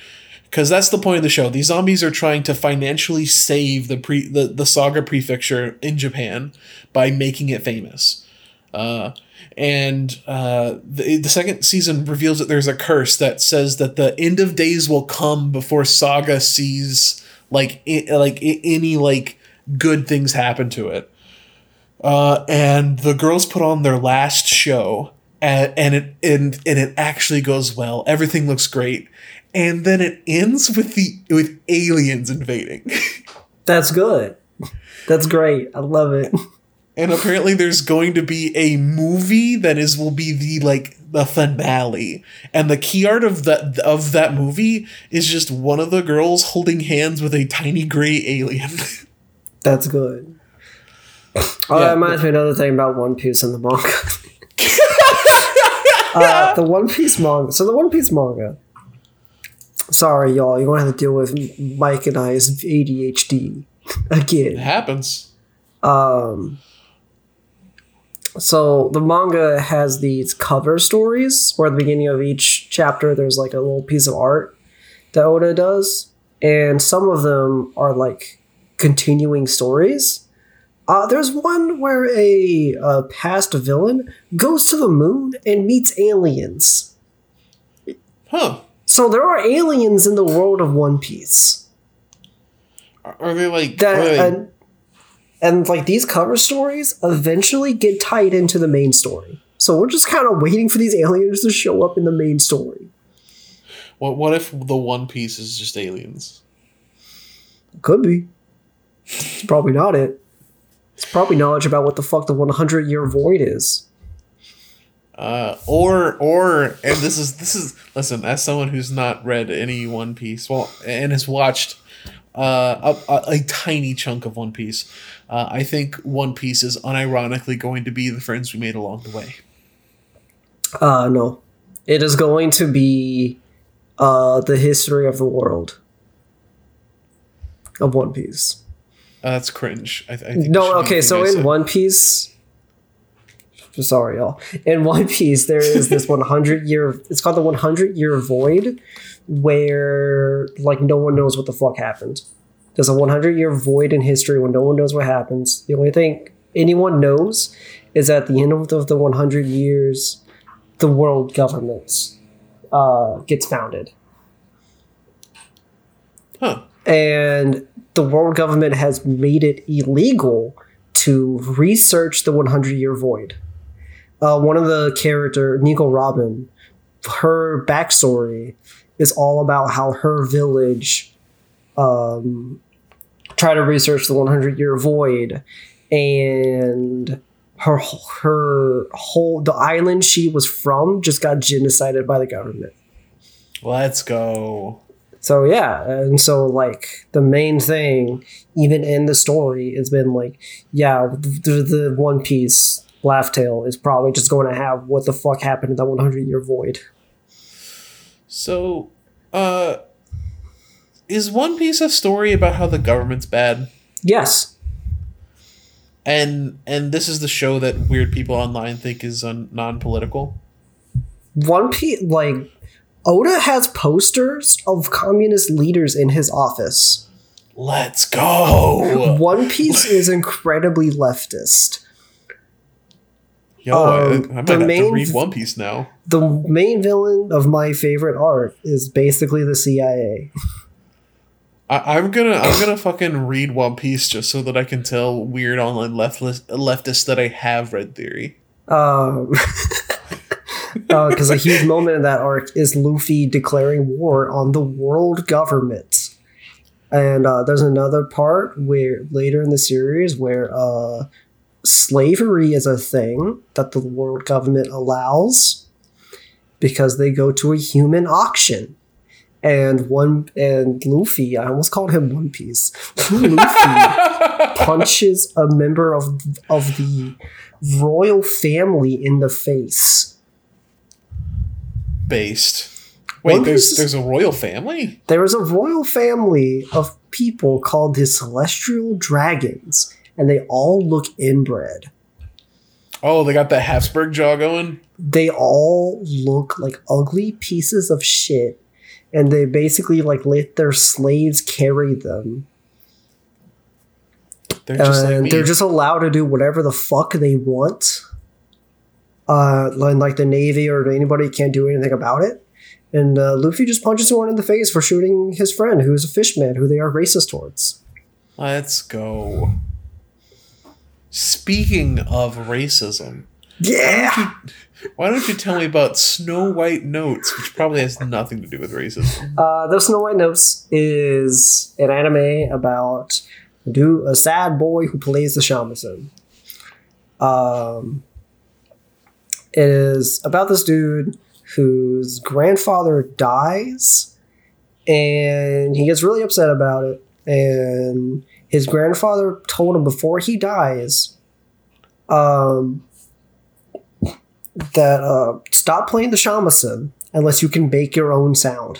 Because that's the point of the show. These zombies are trying to financially save the pre the, the saga prefecture in japan by making it famous. Uh, and uh, the, the second season reveals that there's a curse that says that the end of days will come before Saga sees like I, like I, any like good things happen to it. Uh, and the girls put on their last show, and, and it and, and it actually goes well. Everything looks great, and then it ends with the with aliens invading. That's good. That's great. I love it. And apparently there's going to be a movie that is will be the like the finale. And the key art of that of that movie is just one of the girls holding hands with a tiny gray alien. That's good. Oh yeah, that reminds me another thing about one piece and the manga. Uh, the one piece manga. So the one piece manga. Sorry y'all. You're gonna have to deal with mike and i's adhd again. It happens. Um so the manga has these cover stories where at the beginning of each chapter there's like a little piece of art that Oda does, and some of them are like continuing stories. Uh, there's one where a, a past villain goes to the moon and meets aliens. Huh. So there are aliens in the world of One Piece. Are they like that? they, and, and like these cover stories eventually get tied into the main story. So we're just kind of waiting for these aliens to show up in the main story. What what if the One Piece is just aliens? Could be. It's probably not it. It's probably knowledge about what the fuck the 100 year void is. Uh, or or and this is this is listen as someone who's not read any One Piece well and has watched uh, a, a, a, tiny chunk of One Piece. Uh, I think One Piece is unironically going to be the friends we made along the way. Uh, no. It is going to be uh, the history of the world of One Piece. Uh, that's cringe. I, I think no, okay, so in One Piece. Sorry, y'all. In One Piece, there is this 100 year. It's called the 100 year void, where like no one knows what the fuck happened. There's a 100 year void in history when no one knows what happens. The only thing anyone knows is at the end of the, the 100 years, the world governments uh, gets founded. Huh. And the world government has made it illegal to research the 100 year void. Uh, one of the character, Nico Robin, her backstory is all about how her village um, tried to research the 100 year void and her her whole the island she was from just got genocided by the government. Let's go. So yeah and so like the main thing even in the story has been like yeah the, the one piece laugh tale is probably just going to have what the fuck happened in that 100 year void so uh is One Piece a story about how the government's bad? Yes. And and this is the show that weird people online think is un- non-political. One Piece, like Oda has posters of communist leaders in his office. Let's go. One Piece is incredibly leftist. Yo, um, I, I might have main, to read One Piece now. The main villain of my favorite arc is basically the CIA. I, am gonna I'm gonna fucking read One Piece just so that I can tell weird online leftist leftists that I have read theory. Um, uh, Because a huge moment in that arc is Luffy declaring war on the world government. And uh, there's another part where later in the series where uh, slavery is a thing that the world government allows because they go to a human auction. And one and Luffy, I almost called him One Piece. Luffy punches a member of of the royal family in the face. Based. Wait, One there's Piece- there's a royal family. There is a royal family of people called the Celestial Dragons, and they all look inbred. Oh, they got that Habsburg jaw going. They all look like ugly pieces of shit, and they basically like let their slaves carry them. They're just like they're just allowed to do whatever the fuck they want. Uh, like the navy or anybody can't do anything about it. And uh, Luffy just punches someone in the face for shooting his friend, who is a fishman, who they are racist towards. Let's go. Speaking of racism, Yeah, why don't you tell me about Snow White Notes, which probably has nothing to do with racism? uh, the Snow White Notes is an anime about a, dude, a sad boy who plays the shamisen. Um, it is about this dude whose grandfather dies, and he gets really upset about it. And his grandfather told him before he dies, um, that uh, stop playing the shamisen unless you can make your own sound.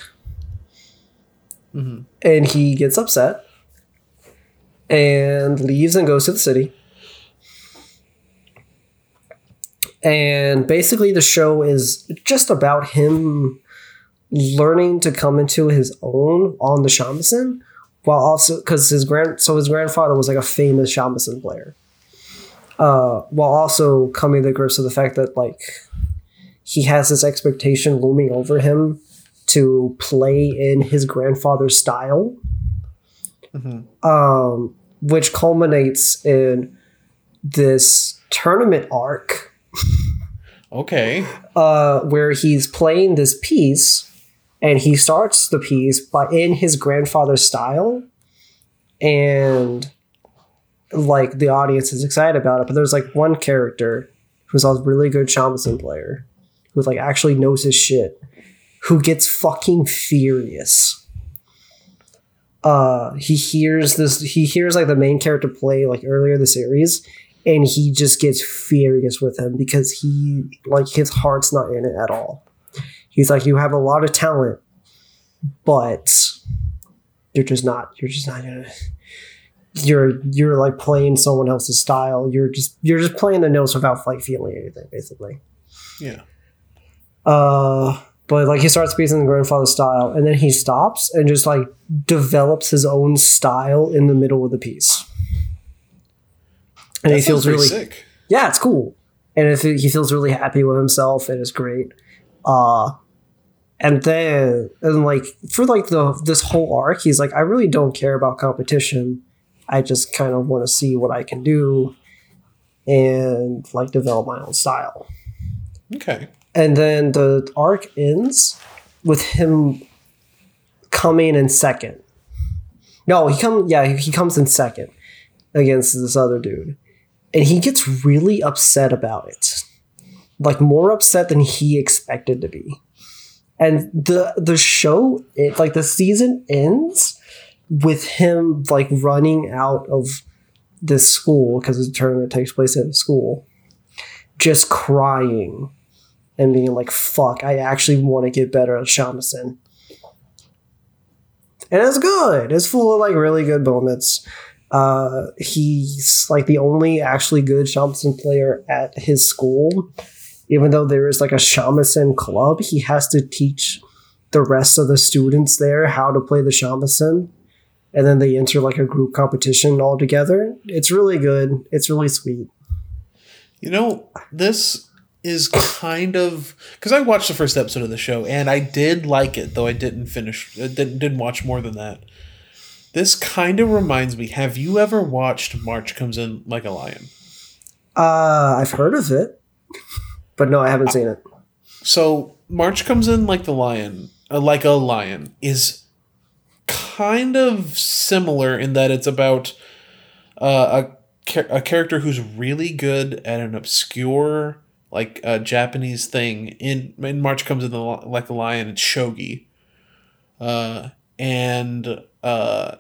hmm And he gets upset and leaves and goes to the city. And basically, the show is just about him learning to come into his own on the shamisen, while also because his grand so his grandfather was like a famous shamisen player. Uh, while also coming to grips with the fact that like he has this expectation looming over him to play in his grandfather's style, hmm um, which culminates in this tournament arc. Okay. uh, where he's playing this piece and he starts the piece by in his grandfather's style. And like the audience is excited about it but there's like one character who's a really good shamisen player who like actually knows his shit who gets fucking furious uh he hears this he hears like the main character play like earlier in the series and he just gets furious with him because he like his heart's not in it at all. He's like, you have a lot of talent, but you're just not. You're just not gonna. You're you're like playing someone else's style. You're just you're just playing the notes without like feeling anything, basically. Yeah. Uh, but like he starts piecing the grandfather style, and then he stops and just like develops his own style in the middle of the piece. And That he feels really sick. yeah, it's cool. And if he feels really happy with himself, and it's great. Uh and then and like for like the this whole arc, he's like, I really don't care about competition. I just kind of want to see what I can do and like develop my own style. Okay. And then the arc ends with him coming in second. No, he come yeah, he comes in second against this other dude. And he gets really upset about it. Like more upset than he expected to be. And the the show it like the season ends with him like running out of this school because the tournament takes place at a school just crying and being like, fuck, I actually want to get better at shamisen. And it's good. It's full of like really good moments. Uh, he's like the only actually good shamisen player at his school. Even though there is like a shamisen club, he has to teach the rest of the students there how to play the shamisen. And then they enter like a group competition all together. It's really good. It's really sweet. You know, this is kind of because I watched the first episode of the show and I did like it, though I didn't finish, didn't didn't watch more than that. This kind of reminds me. Have you ever watched March Comes In Like a Lion? Uh, I've heard of it, but no, I haven't seen it. so March comes in like the lion, uh, like a lion is kind of similar in that it's about uh, a a character who's really good at an obscure like uh, Japanese thing. In in March comes in the like a lion. It's shogi, uh, and uh,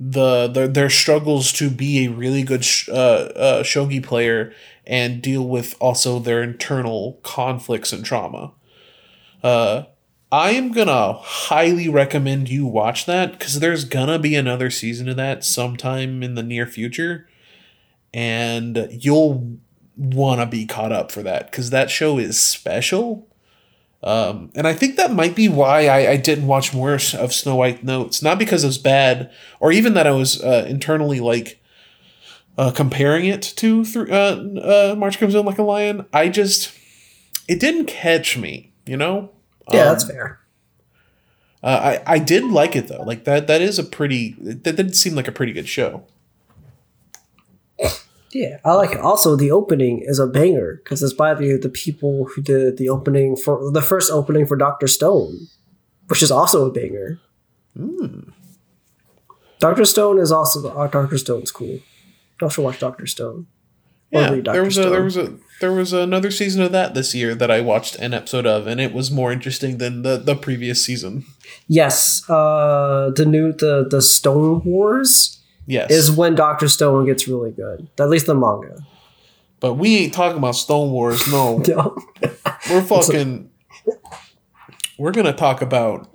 the, the their struggles to be a really good sh- uh, uh, shogi player and deal with also their internal conflicts and trauma. Uh, I am gonna highly recommend you watch that because there's gonna be another season of that sometime in the near future, and you'll wanna be caught up for that because that show is special. Um, and I think that might be why I, I didn't watch more of Snow White Notes. Not because it was bad, or even that I was uh, internally like uh, comparing it to th- uh, uh, March Comes In Like a Lion. I just it didn't catch me, you know. Yeah, Um, that's fair. uh, I I did like it though. Like that that is a pretty that did seem like a pretty good show. Yeah, I like it. Also, the opening is a banger because it's by the the people who did the opening for the first opening for Doctor Stone, which is also a banger. Hmm. Doctor Stone is also uh, Doctor Stone's cool. You should watch Doctor Stone. Yeah, there was a there was a there was another season of that this year that I watched an episode of, and it was more interesting than the the previous season. Yes, uh, the new the the Stone Wars Yes, is when Doctor Stone gets really good. At least the manga. but we ain't talking about Stone Wars. No, No. we're fucking. We're gonna talk about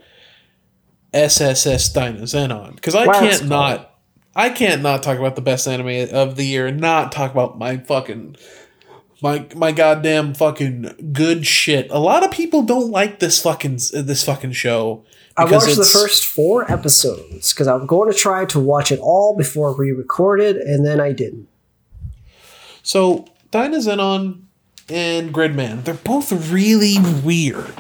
SSS Dynazenon because I Wow, can't not. I can't not talk about the best anime of the year and not talk about my fucking my my goddamn fucking good shit. A lot of people don't like this fucking this fucking show. I because watched the first four episodes because I'm going to try to watch it all before we recorded, and then I didn't. So Dynazenon and Gridman, they're both really weird.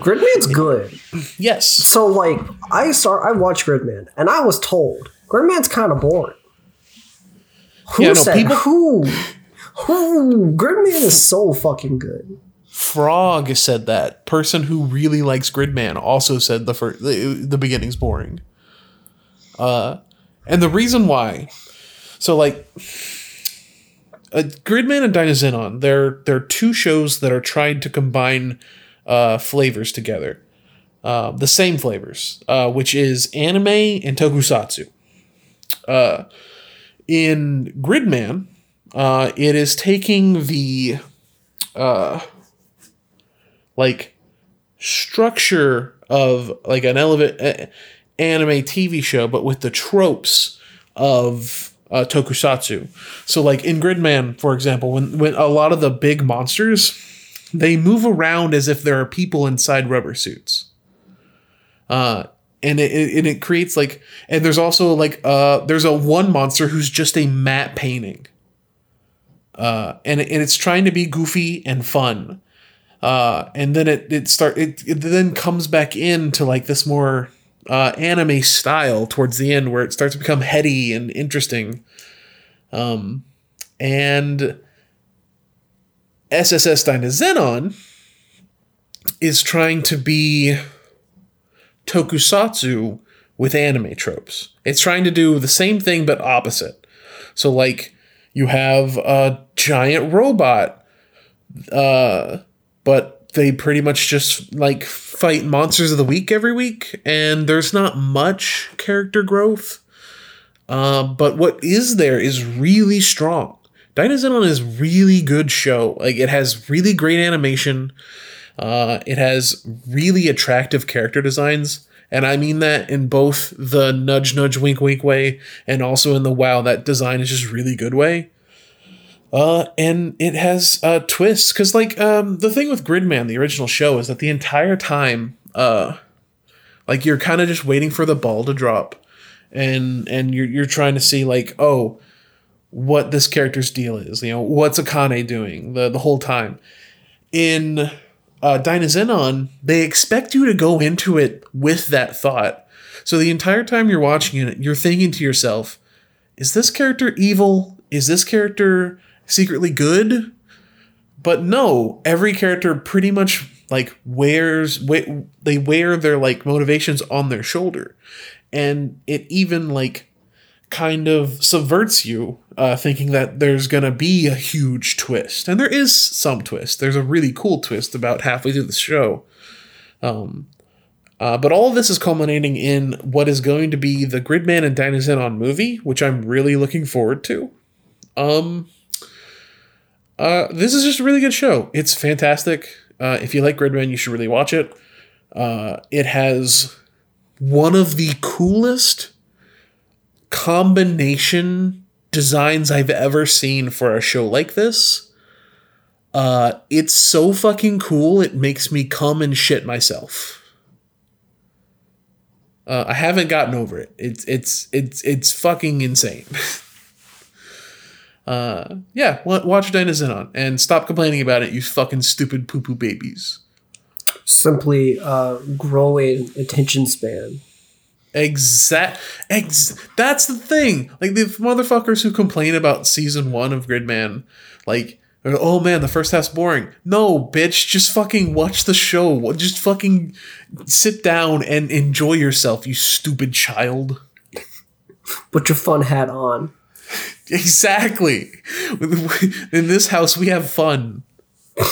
Gridman's good. Yes. So like I start I watched Gridman and I was told Gridman's kind of boring. Who Yeah, no, said people- who? Who? Gridman is so fucking good. Frog said that. Person who really likes Gridman also said the first, the, the beginning's boring. Uh, and the reason why, so like, uh, Gridman and Dynazenon, they're they're two shows that are trying to combine uh, flavors together, uh, the same flavors, uh, which is anime and tokusatsu. Uh, in Gridman, uh, it is taking the uh, like structure of like an elevate anime TV show, but with the tropes of uh, tokusatsu. So, like in Gridman, for example, when when a lot of the big monsters they move around as if there are people inside rubber suits. Uh, and it, it, and it creates like and there's also like uh there's a one monster who's just a matte painting. Uh and, and it's trying to be goofy and fun. Uh, and then it it start it, it then comes back into like this more uh, anime style towards the end where it starts to become heady and interesting. Um, and SSS Dynazenon is trying to be tokusatsu with anime tropes. It's trying to do the same thing but opposite. So like you have a giant robot uh but they pretty much just like fight monsters of the week every week and there's not much character growth uh, but what is there is really strong Dynazenon is really good show like it has really great animation uh, it has really attractive character designs and i mean that in both the nudge nudge wink wink way and also in the wow that design is just really good way uh, and it has uh, twists because, like, um, the thing with Gridman, the original show, is that the entire time, uh, like, you're kind of just waiting for the ball to drop, and and you're you're trying to see like, oh, what this character's deal is. You know, what's Akane doing the the whole time. In uh, Dynazenon, they expect you to go into it with that thought. So the entire time you're watching it, you're thinking to yourself, is this character evil? Is this character secretly good? But no, every character pretty much like wears we, they wear their like motivations on their shoulder and it even like kind of subverts you uh, thinking that there's gonna be a huge twist and there is some twist there's a really cool twist about halfway through the show um, uh, but all of this is culminating in what is going to be the Gridman and Dynazenon movie, which I'm really looking forward to. Um, uh, this is just a really good show. It's fantastic. Uh, if you like Gridman, you should really watch it. Uh, it has one of the coolest combination designs I've ever seen for a show like this. Uh, it's so fucking cool, it makes me come and shit myself. Uh, I haven't gotten over it. It's it's it's it's fucking insane. uh, yeah, watch Dynazenon and stop complaining about it, you fucking stupid poo poo babies. Simply uh, growing attention span. Exact. Ex- that's the thing. Like the motherfuckers who complain about season one of Gridman, like oh man, the first half's boring. No, bitch, just fucking watch the show. Just fucking sit down and enjoy yourself, you stupid child. Put your fun hat on. Exactly. In this house, we have fun.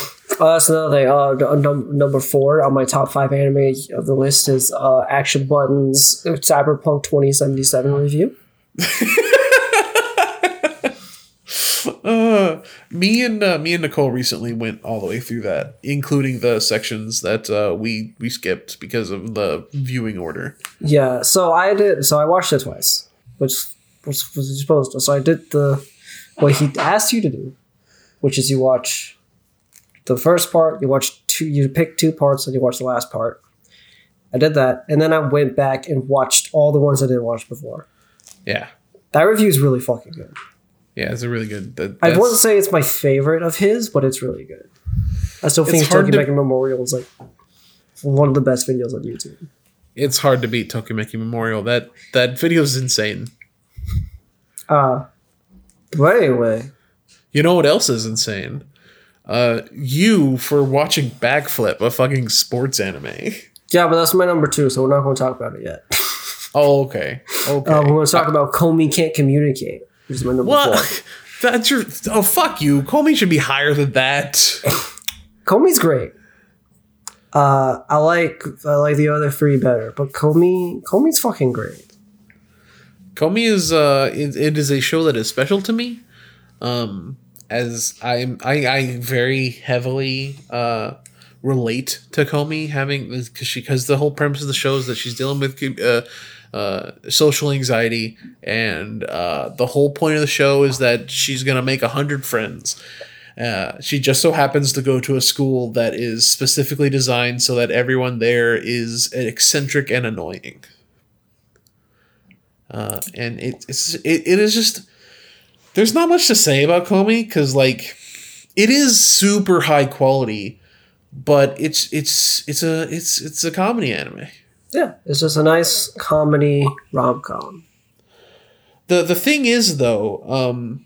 Uh, that's another thing. Uh, num- number four on my top five anime of the list is uh, Action Buttons Cyberpunk 2077 review. uh, me and uh, me and Nicole recently went all the way through that, including the sections that uh, we we skipped because of the viewing order. Yeah, so I did. So I watched it twice, which was, was supposed to. So I did the what he asked you to do, which is you watch the first part, you watch two, you pick two parts, and you watch the last part. I did that, and then I went back and watched all the ones I didn't watch before. Yeah, that review is really fucking good. Yeah, it's a really good. That, I wouldn't say it's my favorite of his, but it's really good. I still think Tokimeki to, Memorial is like one of the best videos on YouTube. It's hard to beat Tokimeki Memorial. That that video is insane. Uh but anyway. You know what else is insane? Uh you for watching Backflip, a fucking sports anime. Yeah, but that's my number two, so we're not going to talk about it yet. oh, okay. Okay. Uh, we're going to talk uh, about Komi can't communicate which is my number what? four. That's your oh fuck you. Komi should be higher than that. Komi's great. Uh, I like I like the other three better, but Komi Komi's fucking great. Komi is uh it, it is a show that is special to me. Um as I'm I I very heavily uh relate to Komi having because she because the whole premise of the show is that she's dealing with uh uh, social anxiety, and uh, the whole point of the show is that she's gonna make a hundred friends. Uh, she just so happens to go to a school that is specifically designed so that everyone there is eccentric and annoying. Uh, and it, it's it, it is just there's not much to say about Komi because like it is super high quality, but it's it's it's a it's it's a comedy anime. Yeah, it's just a nice comedy rom com. The the thing is though, um,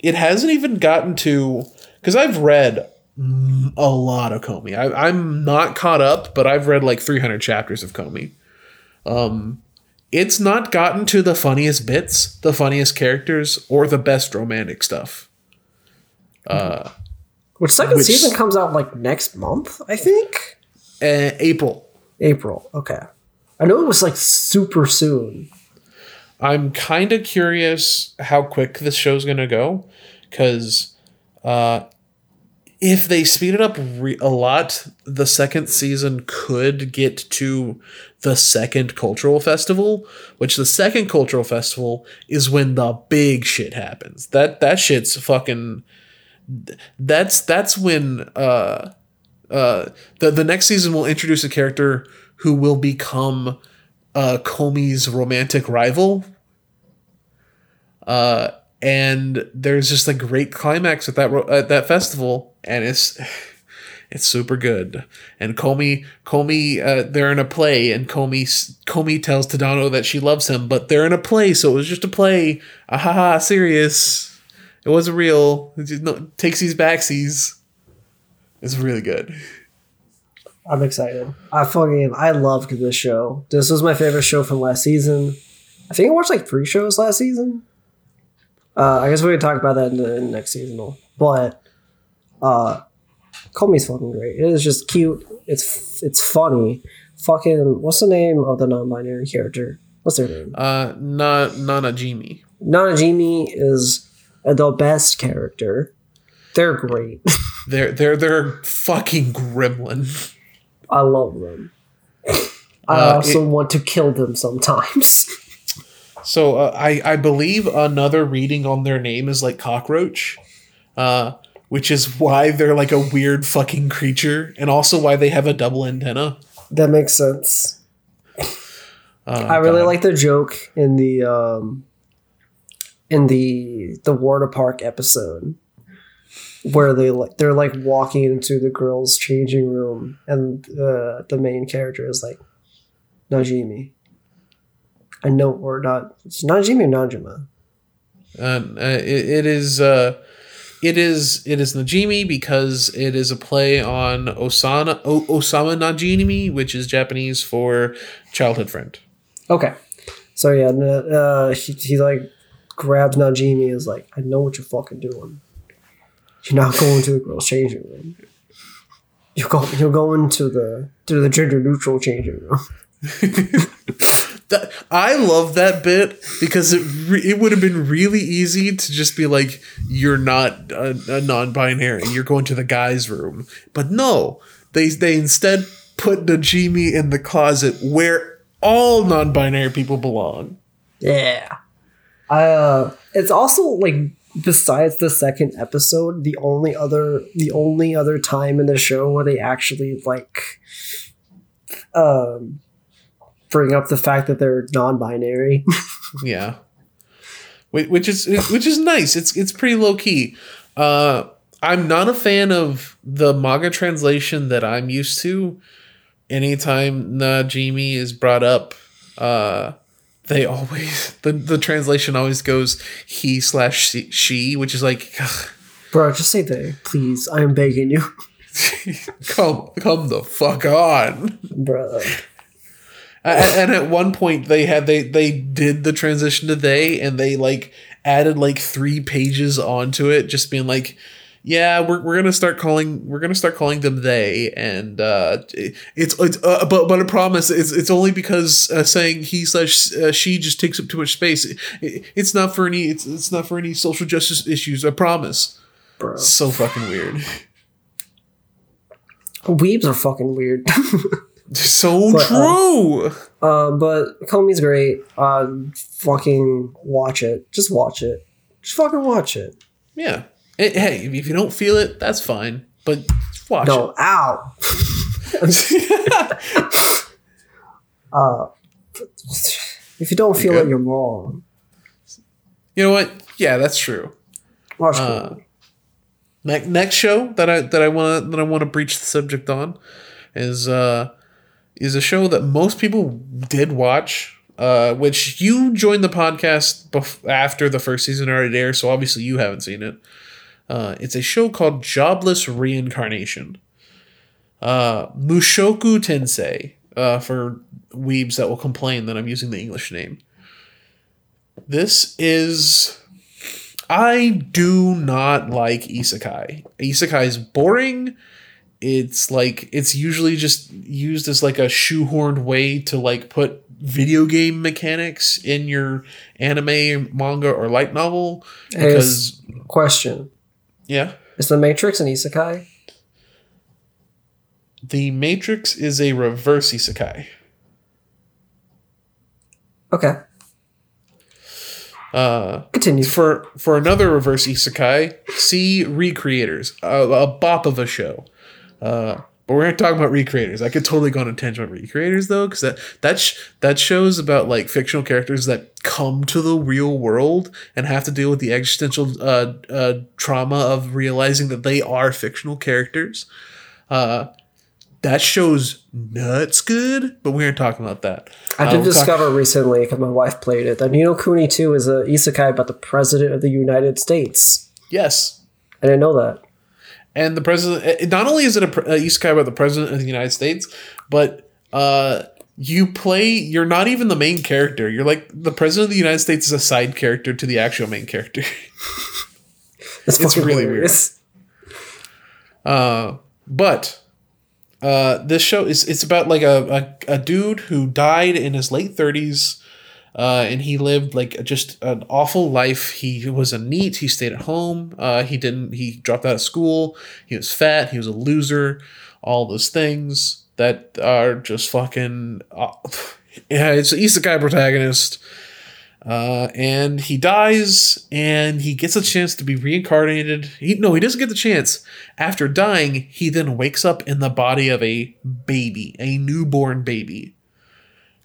it hasn't even gotten to because I've read a lot of Komi. I, I'm not caught up, but I've read like 300 chapters of Komi. Um, it's not gotten to the funniest bits, the funniest characters, or the best romantic stuff. Uh, which second which, season comes out like next month, I think. Uh, April. April. Okay. I know it was like super soon. I'm kind of curious how quick this show's gonna go, because uh, if they speed it up re- a lot, the second season could get to the second cultural festival, which the second cultural festival is when the big shit happens. That that shit's fucking. That's that's when uh, uh, the the next season will introduce a character who will become uh, Komi's romantic rival. Uh, and there's just a great climax at that at that festival, and it's it's super good. And Komi, Komi, uh, they're in a play, and Komi, Komi tells Tadano that she loves him, but they're in a play, so it was just a play. Ahaha, serious. It wasn't real. No, takes these backsies. It's really good. I'm excited. I fucking I loved this show. This was my favorite show from last season. I think I watched like three shows last season. Uh, I guess we can talk about that in the, in the next seasonal. But uh, Me's fucking great. It is just cute. It's it's funny. Fucking what's the name of the non-binary character? What's their name? Uh, na Nanajimi. Nanajimi is the best character. They're great. They're they're they're fucking gremlin. I love them. I Uh, also it- want to kill them sometimes. So uh, I I believe another reading on their name is like cockroach, uh, which is why they're like a weird fucking creature, and also why they have a double antenna. that makes sense. Uh, I really God. like the joke in the um in the the water park episode where they like they're like walking into the girls' changing room and uh, the main character is like Najimi. I know or not it's Najimi or Najima. Uh, uh, it, it is uh, it is it is Najimi because it is a play on Osana o- Osana Najimi, which is Japanese for childhood friend. Okay. So yeah, uh, he, he like grabs Najimi and is like, I know what you're fucking doing. You're not going to the girls' changing room. You're going you're going to the to the gender neutral changing room. That, I love that bit because it re- it would have been really easy to just be like you're not a, a non-binary. And you're going to the guys room. But no they they instead put Najimi in the closet where all non-binary people belong. Yeah. Uh it's also like besides the second episode, the only other the only other time in the show where they actually like um bring up the fact that they're non-binary. Yeah, which is which is nice. It's it's pretty low key. Uh, I'm not a fan of the manga translation that I'm used to. Anytime Najimi is brought up, uh, they always the the translation always goes he slash she, which is like Bro, just say they, please. I am begging you. come come the fuck on. Bro. A- and at one point they had they they did the transition to they and they like added like three pages onto it just being like yeah we're, we're gonna start calling we're gonna start calling them they and uh it's it's uh, but but i promise it's it's only because uh, saying he slash uh, she just takes up too much space it, it's not for any it's, it's not for any social justice issues i promise Bro. so fucking weird Weebs are fucking weird. so But, uh, true um, but Komi's great. Uh, fucking watch it. Just watch it. Just fucking watch it. yeah Eh, hey if you don't feel it that's fine but watch it No, ow. uh, if you don't feel good? it, you're wrong. You know what? Yeah, that's true. Watch Uh, Ne- next show that I that I want to that I want to breach the subject on is uh is a show that most people did watch. Uh, which you joined the podcast bef- after the first season already aired, so obviously you haven't seen it. Uh, it's a show called Jobless Reincarnation. Uh, Mushoku Tensei, uh, for weebs that will complain that I'm using the English name. This is I do not like isekai. Isekai is boring. It's like it's usually just used as like a shoehorned way to like put video game mechanics in your anime, manga, or light novel. Because Question: yeah, Is the Matrix an isekai? the Matrix is a reverse isekai. Okay, Uh, continue. for for another reverse isekai, see Recreators, a, a bop of a show. Uh, but we're not talking about Recreators. I could totally go on a tangent about Recreators though, because that that sh- that shows about like fictional characters that come to the real world and have to deal with the existential uh, uh, trauma of realizing that they are fictional characters. Uh, that show's nuts good, but we aren't talking about that. I Uh, did we're talk- discover recently because my wife played it that Ni no Kuni 2 is a isekai about the president of the United States. yes, I didn't know that. And the president. eh, Not only is it a, a isekai about the president of the United States, but uh, you play. You're not even the main character. You're like the president of the United States is a side character to the actual main character. It's, It's really hilarious. Uh, but uh, this show is it's about like a, a, a dude who died in his late thirties, uh, and he lived like just an awful life. He was a NEET. He stayed at home. Uh, he didn't. He dropped out of school. He was fat. He was a loser. All those things that are just fucking. Uh, yeah, it's an isekai protagonist. Uh, and he dies, and he gets a chance to be reincarnated. He no, he doesn't get the chance. After dying, he then wakes up in the body of a baby, a newborn baby,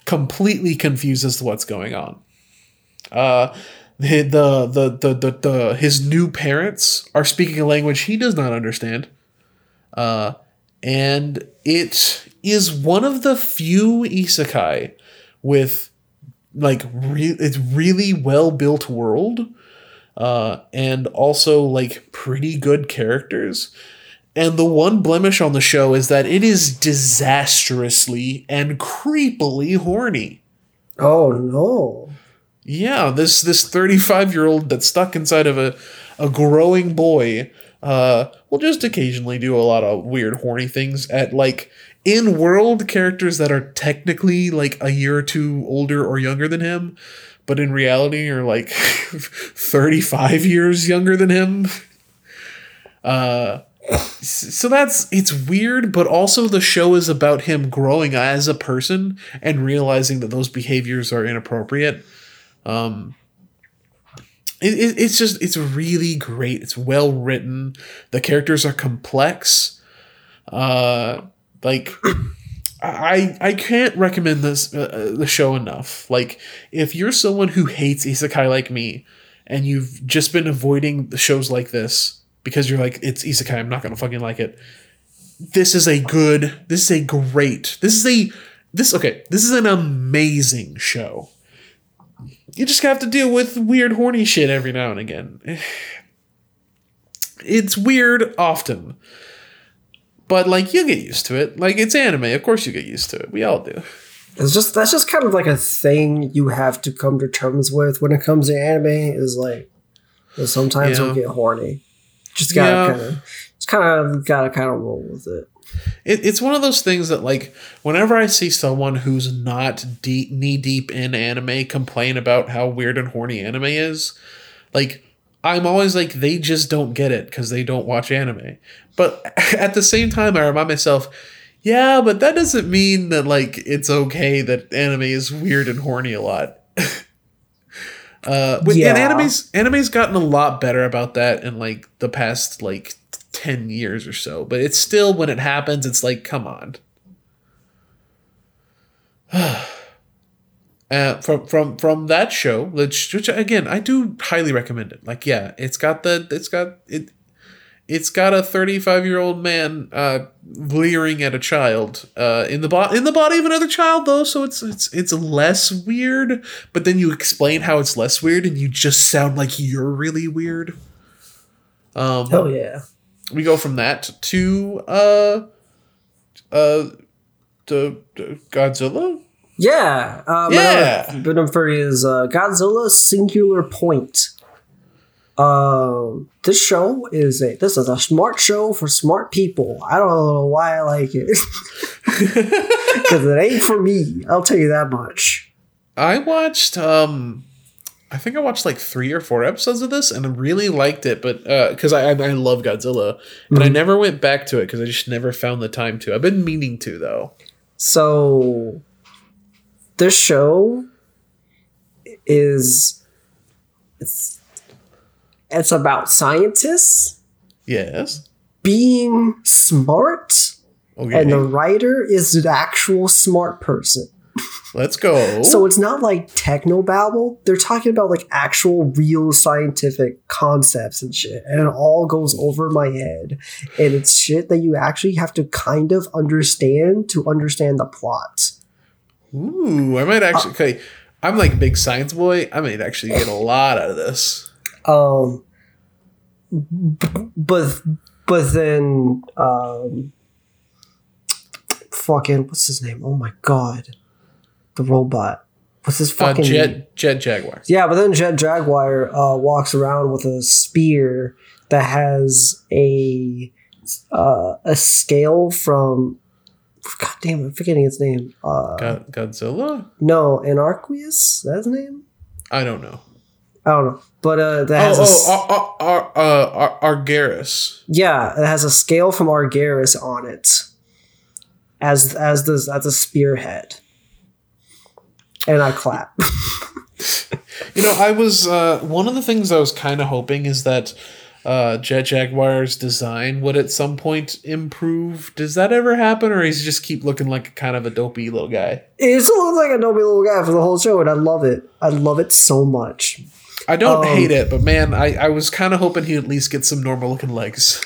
completely confused as to what's going on. Uh, the the the the, the, the his new parents are speaking a language he does not understand. Uh, and it is one of the few isekai with like re- it's really well built world uh and also like pretty good characters and the one blemish on the show is that it is disastrously and creepily horny Oh no. yeah this this 35 year old that's stuck inside of a a growing boy uh will just occasionally do a lot of weird horny things at like in world characters that are technically like a year or two older or younger than him but in reality are like 35 years younger than him uh so that's it's weird but also the show is about him growing as a person and realizing that those behaviors are inappropriate. Um it, it, it's just it's really great. It's well written. The characters are complex. Uh like I I can't recommend this uh, the show enough. Like if you're someone who hates isekai like me and you've just been avoiding the shows like this because you're like it's isekai I'm not to fucking like it. This is a good this is a great. This is a this okay, this is an amazing show. You just have to deal with weird horny shit every now and again. It's weird often. But like you get used to it. Like it's anime, of course you get used to it. We all do. It's just that's just kind of like a thing you have to come to terms with when it comes to anime. Is like sometimes Yeah. you'll get horny. Just gotta Yeah. kind of, just kind of gotta kind of roll with it. It, it's one of those things that like whenever I see someone who's not deep knee deep in anime complain about how weird and horny anime is, like I'm always like they just don't get it because they don't watch anime. But at the same time, I remind myself, yeah, but that doesn't mean that like it's okay that anime is weird and horny a lot. uh, with, Yeah. and anime's anime's gotten a lot better about that in like the past like ten years or so. But it's still when it happens, it's like, come on. Uh, from from from that show, which, which again I do highly recommend it. Like, yeah, it's got the it's got it, it's got a thirty five year old man uh, leering at a child uh, in the bo- in the body of another child though, so it's it's it's less weird. But then you explain how it's less weird, and you just sound like you're really weird. Um, Hell yeah! we go from that to uh uh to, to Godzilla. Yeah, um, Yeah. another Venom Furry is uh, Godzilla Singular Point. Um, this show is a this is a smart show for smart people. I don't know why I like it because it ain't for me. I'll tell you that much. I watched um I think I watched like three or four episodes of this and I really liked it, but uh because I, I I love Godzilla, and I never went back to it because I just never found the time to. I've been meaning to though. So, this show is it's it's about scientists Yes. being smart, Okay. and the writer is an actual smart person. Let's go. So it's not like technobabble. They're talking about like actual real scientific concepts and shit. And it all goes over my head. And it's shit that you actually have to kind of understand to understand the plot. Ooh, I might actually. Uh, okay, I'm like a big science boy. I might actually get a lot out of this. Um but but then um fucking what's his name? Oh my god. The robot. What's his Uh, fucking Jet Jet Jaguar. Yeah, but then Jet Jaguar uh, walks around with a spear that has a uh, a scale from God damn, I'm forgetting its name. Uh, Go- Godzilla? no, Anarquius. That's his name. I don't know. I don't know, but uh, that has Oh, a oh, Ar- Ar- Ar- uh, Ar- Argaris. yeah, it has a scale from Argaris on it as as the as a spearhead, and I clap. You know, I was uh, one of the things I was kind of hoping is that uh, Jet Jaguar's design would at some point improve. Does that ever happen, or he's just keep looking like a kind of a dopey little guy? it still looks like a dopey little guy for the whole show, and I love it. I love it so much. I don't Um, hate it, but man, I, I was kind of hoping he'd at least get some normal looking legs.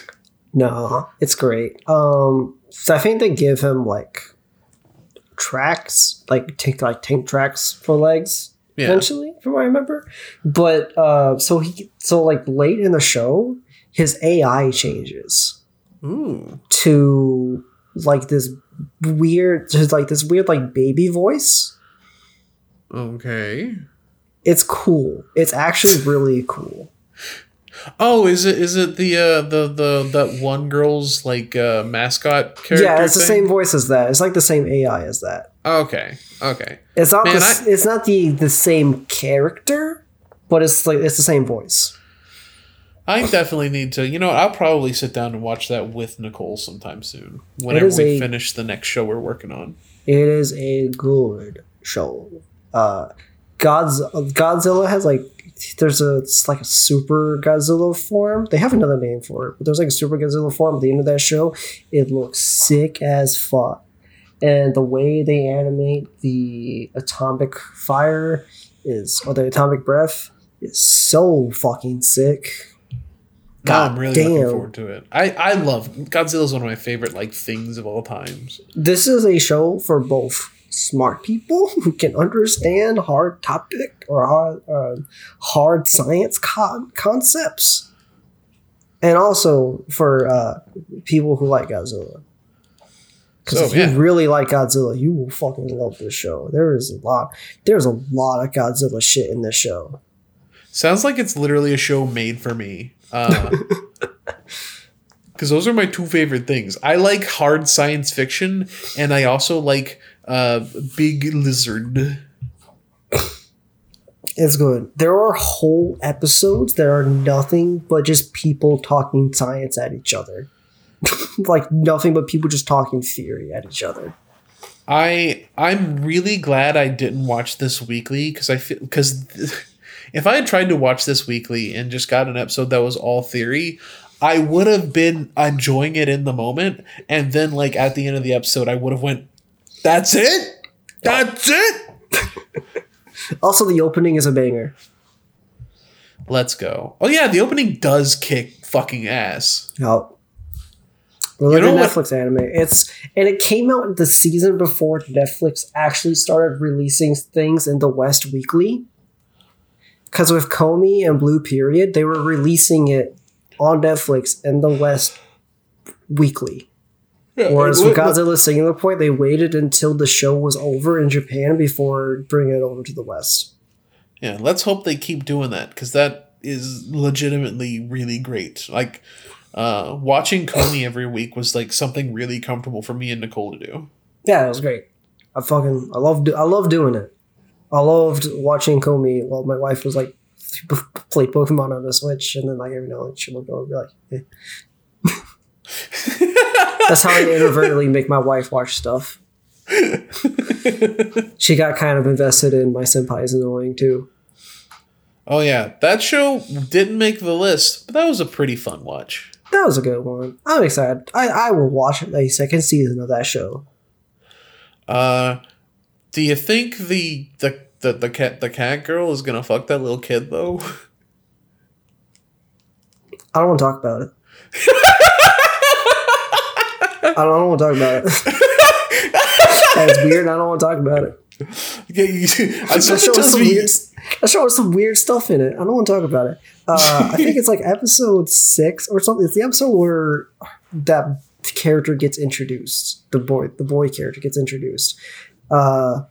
No, it's great. Um, so I think they give him like tracks, like tank like tank tracks for legs. Yeah. Eventually, from what I remember. But uh, so he so like late in the show, his AI changes Ooh. to like this weird, just like this weird like baby voice. Okay. It's cool. It's actually really cool. Oh, is it is it the uh the the that one girl's like uh mascot character? yeah, it's the same voice as that. It's like the same AI as that. Okay. Okay. It's not. Man, the, s- it's not the the same character, but it's like it's the same voice. I definitely need to. You know, I'll probably sit down and watch that with Nicole sometime soon. Whenever we a- finish the next show we're working on. It is a good show. Uh, God's Godzilla has like there's a it's like a super Godzilla form. They have another name for it, but there's like a super Godzilla form at the end of that show. It looks sick as fuck, and the way they animate the atomic fire is or the atomic breath is so fucking sick. No, I'm really damn. looking forward to it. I I love Godzilla is one of my favorite like things of all times. This is a show for both smart people who can understand hard topic or hard, uh, hard science con- concepts, and also for uh, people who like Godzilla. Because So, if you really like Godzilla, you will fucking love this show. There is a lot. There's a lot of Godzilla shit in this show. Sounds like it's literally a show made for me. Because those are my two favorite things. I like hard science fiction, and I also like uh, Big Lizard. It's good. There are whole episodes that are nothing but just people talking science at each other. like nothing but people just talking theory at each other. I I'm really glad I didn't watch this weekly because I feel because if I had tried to watch this weekly and just got an episode that was all theory, I would have been enjoying it in the moment, and then like at the end of the episode, I would have went, "That's it, that's it." Also, the opening is a banger. Let's go. Oh yeah, the opening does kick fucking ass. Yep. We're You looking know at what- Netflix anime. It's and it came out the season before Netflix actually started releasing things in the West Weekly. Because with Komi and Blue Period, they were releasing it on Netflix in the West Weekly. Whereas with Godzilla Singular Point, they waited until the show was over in Japan before bringing it over to the West. Yeah, let's hope they keep doing that because that is legitimately really great. Like, uh, watching Komi every week was like something really comfortable for me and Nicole to do. Yeah, it was great. I fucking I love I love doing it. I loved watching Komi while my wife was like play Pokemon on the Switch, and then like every now and then she would go and be like, eh. That's how I inadvertently make my wife watch stuff. she got kind of invested in my senpai's annoying too. Oh yeah, that show didn't make the list, but that was a pretty fun watch. That was a good one. I'm excited. I, I will watch a second season of that show. Uh, do you think the the the the cat the cat girl is gonna fuck that little kid though? I don't want to talk about it. I don't, I want to talk about it. That's weird. I don't want to talk about it. Yeah, you- The somebody show is tells me weird. That show has some weird stuff in it. I don't want to talk about it. Uh, I think it's like episode six or something. It's the episode where that character gets introduced. The boy, the boy character gets introduced. Uh,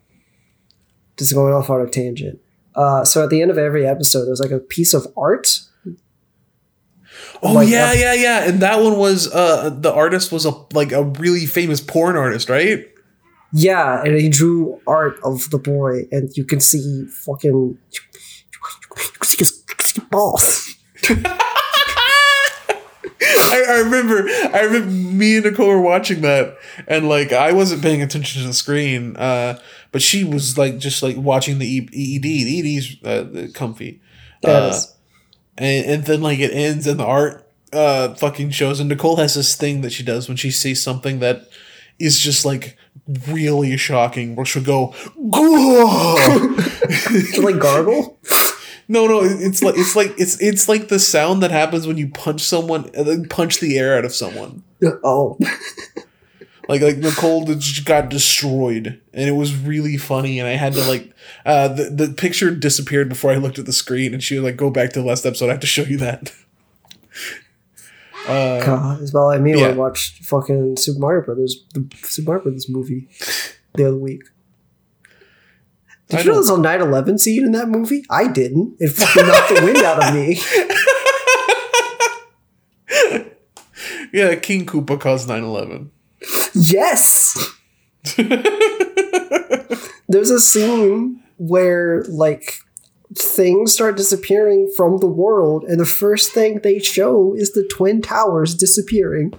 just going off on a tangent. Uh, so at the end of every episode, there's like a piece of art. Oh Like, yeah, uh, yeah, yeah. And that one was uh the artist was a like a really famous porn artist, right? Yeah, and he drew art of the boy, and you can see fucking you can see his balls. I, I remember I remember me and Nicole were watching that and like I wasn't paying attention to the screen, uh, but she was like just like watching the E- EED. The EED's uh, comfy. Uh, Yes. And, and then like it ends and the art uh fucking shows and Nicole has this thing that she does when she sees something that is just like really shocking where she'll go! Like gargle. no no it's like it's like it's it's like the sound that happens when you punch someone punch the air out of someone Oh, like like Nicole just got destroyed and it was really funny and I had to like uh the, the picture disappeared before I looked at the screen and she was like go back to the last episode I have to show you that uh God, it's about like me when Yeah. I watched fucking Super Mario Brothers, the Super Mario Brothers movie the other week. Did I you know there's a 9 11 scene in that movie? I didn't. It fucking knocked the wind out of me. yeah King Koopa caused 9-11 Yes! There's a scene where, like, things start disappearing from the world, and the first thing they show is the Twin Towers disappearing.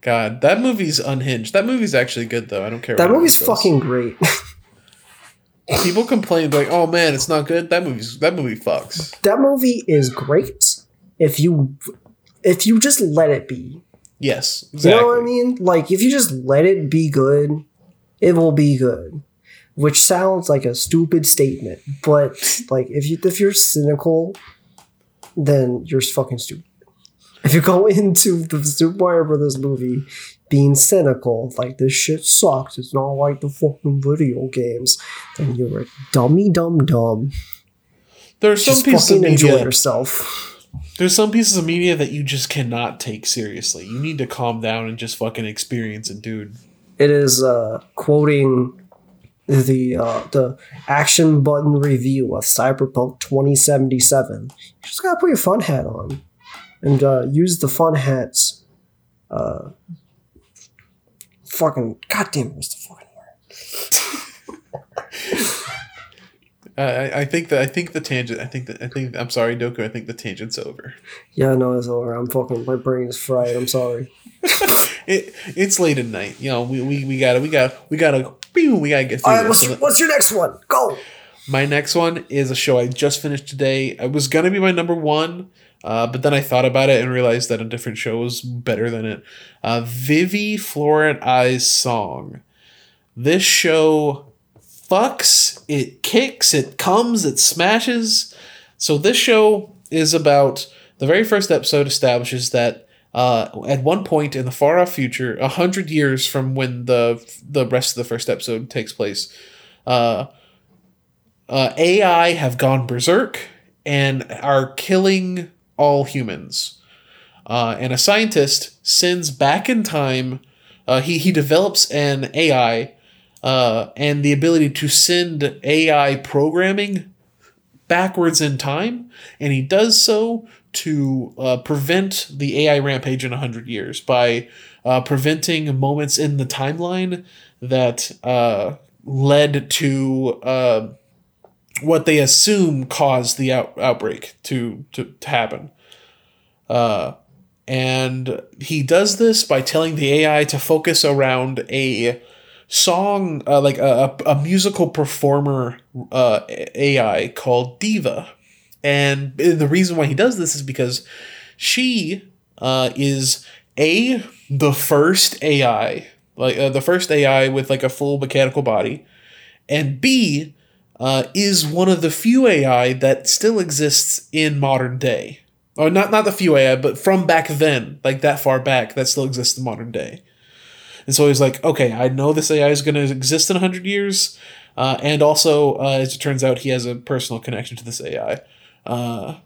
God that movie's unhinged that movie's actually good though I don't care That movie's fucking great. people complain like oh man it's not good that movie's that movie fucks that movie is great if you if you just let it be. Yes exactly You know what I mean? Like if you just let it be good, it will be good. Which sounds like a stupid statement, but like if you if you're cynical, then you're fucking stupid. If you go into the Super Mario Brothers movie being cynical, like this shit sucks, it's not like the fucking video games, then you're a dummy dumb dumb. there's some Just pieces of fucking enjoy yourself. There's some pieces of media that you just cannot take seriously you need to calm down and just fucking experience it dude It is uh, quoting the uh, the action button review of Cyberpunk 2077. You just gotta put your fun hat on and uh, use the fun hats. Uh, fucking goddamn, it, what's the fucking word? I, I- I think that I think the tangent. I think that I think I'm sorry, Doku. I think the tangent's over. Yeah, no, it's over. I'm fucking. My brain is fried. I'm sorry. It it's late at night. You know, we, we, we gotta we got we gotta we gotta get through All right, what's, So what's your next one? Go. my next one is a show I just finished today. It was gonna be my number one, uh, but then I thought about it and realized that a different show was better than it. Uh, Vivy Fluorite Eye's song. This show fucks, it kicks, it comes, it smashes. So this show is about the very first episode establishes that uh, at one point in the far off future, a hundred years from when the the rest of the first episode takes place, uh, uh, AI have gone berserk and are killing all humans. Uh, and a scientist sends back in time. Uh, he he develops an AI uh, and the ability to send AI programming backwards in time, and he does so to uh, prevent the AI rampage in 100 years by uh, preventing moments in the timeline that uh, led to uh, what they assume caused the out- outbreak to, to, to happen. Uh, and he does this by telling the AI to focus around a song, uh, like a, a, musical performer uh, AI called Diva. And the reason why he does this is because she uh, is a the first AI, like uh, the first AI with like a full mechanical body, and B uh, is one of the few AI that still exists in modern day. Or not not the few AI, but from back then, like that far back, that still exists in modern day. And so he's like, okay, I know this AI is going to exist in 100 years. Uh, and also, uh, as it turns out, he has a personal connection to this AI. Uh,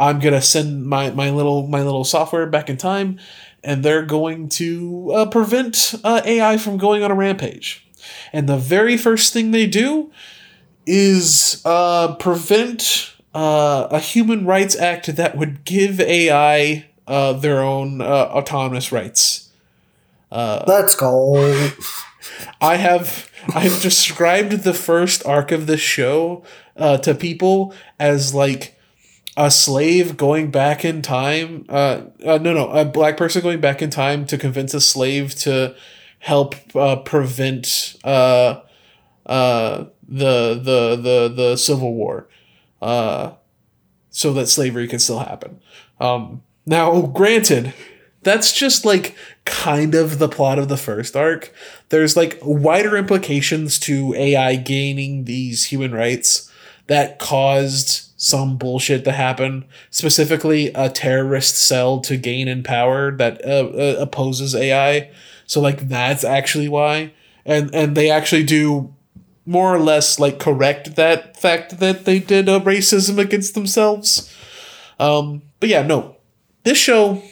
I'm gonna send my, my little my little software back in time, and they're going to uh, prevent uh, AI from going on a rampage. And the very first thing they do is uh, prevent a human rights act that would give AI their own autonomous rights. Let's go. I have I've described the first arc of this show uh, to people as like a slave going back in time. Uh, uh, no, no, a black person going back in time to convince a slave to help uh, prevent uh, uh, the the the the Civil War, uh, so that slavery can still happen. Um, now, granted, that's just like kind of the plot of the first arc. There's like wider implications to AI gaining these human rights that caused some bullshit to happen. Specifically, a terrorist cell to gain in power that uh, uh, opposes AI. So like that's actually why, and and they actually do more or less like correct that fact that they did a racism against themselves. Um, but yeah, no, this show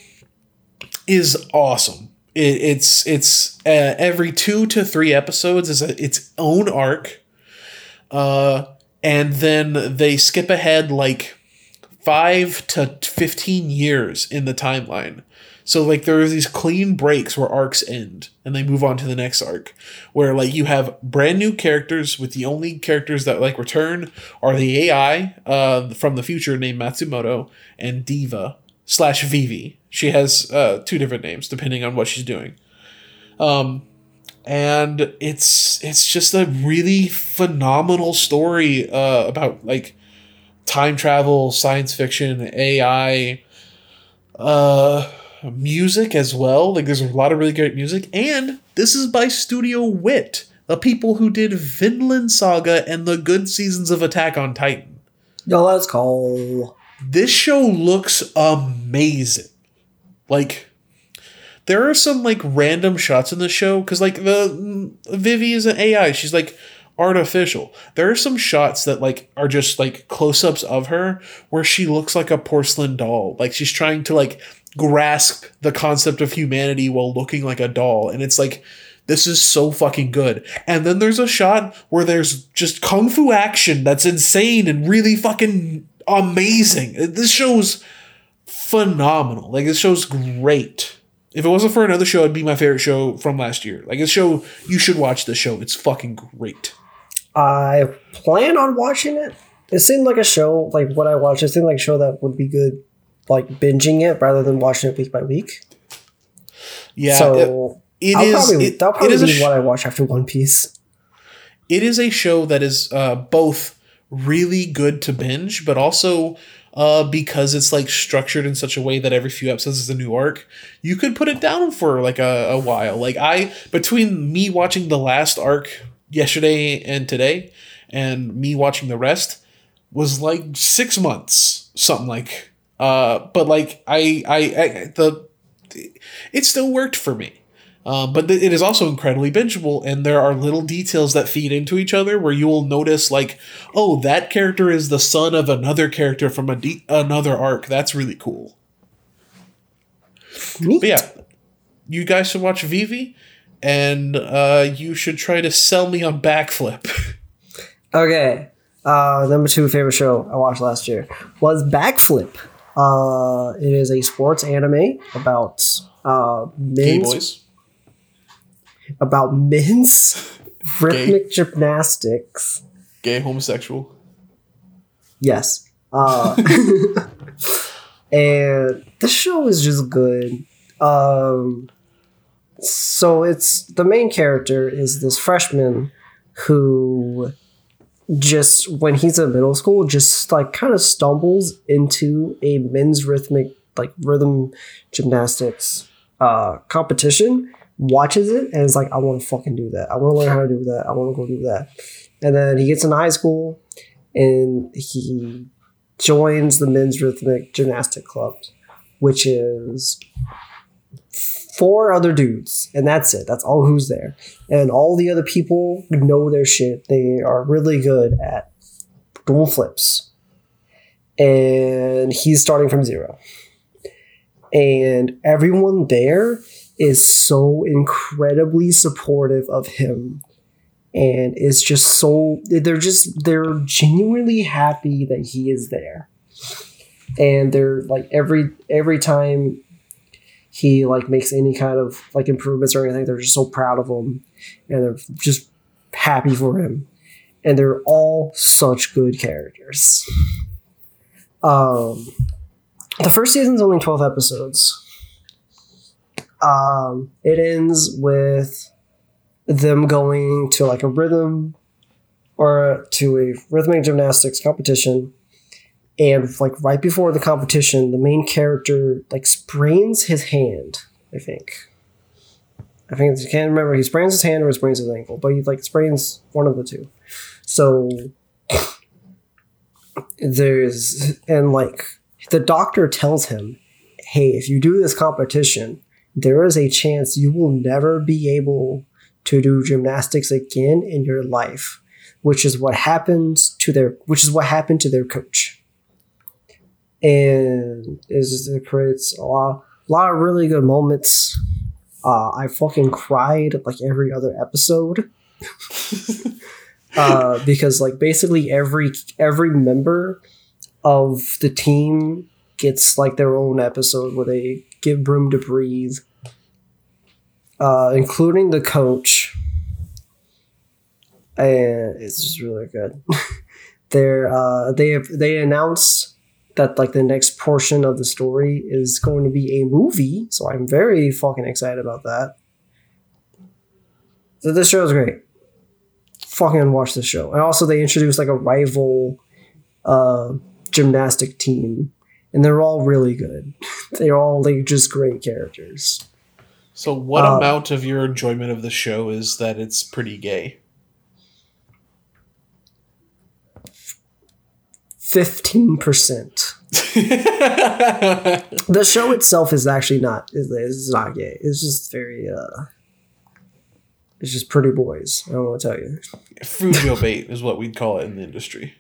is awesome. It, it's it's uh, every two to three episodes is a, its own arc, uh, and then they skip ahead like five to fifteen years in the timeline. So like there are these clean breaks where arcs end and they move on to the next arc, where like you have brand new characters with the only characters that like return are the AI uh, from the future named Matsumoto and Diva slash Vivy. She has uh, two different names depending on what she's doing. Um, and it's it's just a really phenomenal story uh, about like time travel, science fiction, AI, uh, music as well. Like there's a lot of really great music, and this is by Studio Wit, the people who did Vinland Saga and the good seasons of Attack on Titan Yo, let's go. this show looks amazing. Like there are some like random shots in the show because like the Vivy is an AI. She's like artificial. There are some shots that like are just like close-ups of her where she looks like a porcelain doll. Like she's trying to like grasp the concept of humanity while looking like a doll. And it's like this is so fucking good. And then there's a shot where there's just kung fu action that's insane and really fucking amazing. This show's phenomenal. Like this show's great. If it wasn't for another show, it'd be my favorite show from last year. Like this show, you should watch this show. It's fucking great. I plan on watching it. It seemed like a show, like what I watched, it seemed like a show that would be good, like binging it rather than watching it week by week. Yeah, so it, it probably, it- that'll probably is be sh- what I watch after One Piece. it is a show that is uh, both really good to binge, but also uh, because it's like structured in such a way that every few episodes is a new arc, you could put it down for like a, a while. Like I, between me watching the last arc yesterday and today, and me watching the rest, was like six months, something like. Uh, but like I, I, I the, it still worked for me. Um, but th- it is also incredibly bingeable, and there are little details that feed into each other where you will notice, like, oh, that character is the son of another character from a de- another arc. That's really cool. But yeah, you guys should watch Vivy, and uh, you should try to sell me on Backflip. Okay. Uh, number two favorite show I watched last year was Backflip. Uh, it is a sports anime about uh, men's boys. About men's rhythmic gymnastics. Gay homosexual. Yes. Uh, and the show is just good. Um, so it's the main character is this freshman who just when he's in middle school just like kind of stumbles into a men's rhythmic like rhythm gymnastics uh competition watches it and is like i want to fucking do that i want to learn how to do that i want to go do that and then he gets in high school and he joins the men's rhythmic gymnastic club which is four other dudes, and that's it. That's all who's there. And all the other people know their shit. They are really good at doing flips. And he's starting from zero. And everyone there is so incredibly supportive of him. And is just so they're just they're genuinely happy that he is there. And they're like every every time he like makes any kind of like improvements or anything they're just so proud of him. And they're just happy for him. And they're all such good characters. Um the first season's only 12 episodes um it ends with them going to like a rhythm or to a rhythmic gymnastics competition. And like right before the competition the main character like sprains his hand i think. I think i can't remember he sprains his hand or he sprains his ankle but he like sprains one of the two. So there's and like the doctor tells him hey if you do this competition there is a chance you will never be able to do gymnastics again in your life which is what happens to their which is what happened to their coach. And is it creates a lot, a lot of really good moments. Uh, i fucking cried like every other episode. Uh, because like basically every every member of the team gets like their own episode where they give room to breathe uh, including the coach and it's just really good. They're uh, they have they announced that like the next portion of the story is going to be a movie, so I'm very fucking excited about that. So this show is great. Fucking watch this show. And also they introduced like a rival uh, gymnastic team, and they're all really good. they're all like just great characters. So, what Uh, amount of your enjoyment of the show is that it's pretty gay? Fifteen percent. The show itself is actually not is is not gay. It's just very uh it's just pretty boys. I don't want to tell you. Frujo bait is what we'd call it in the industry.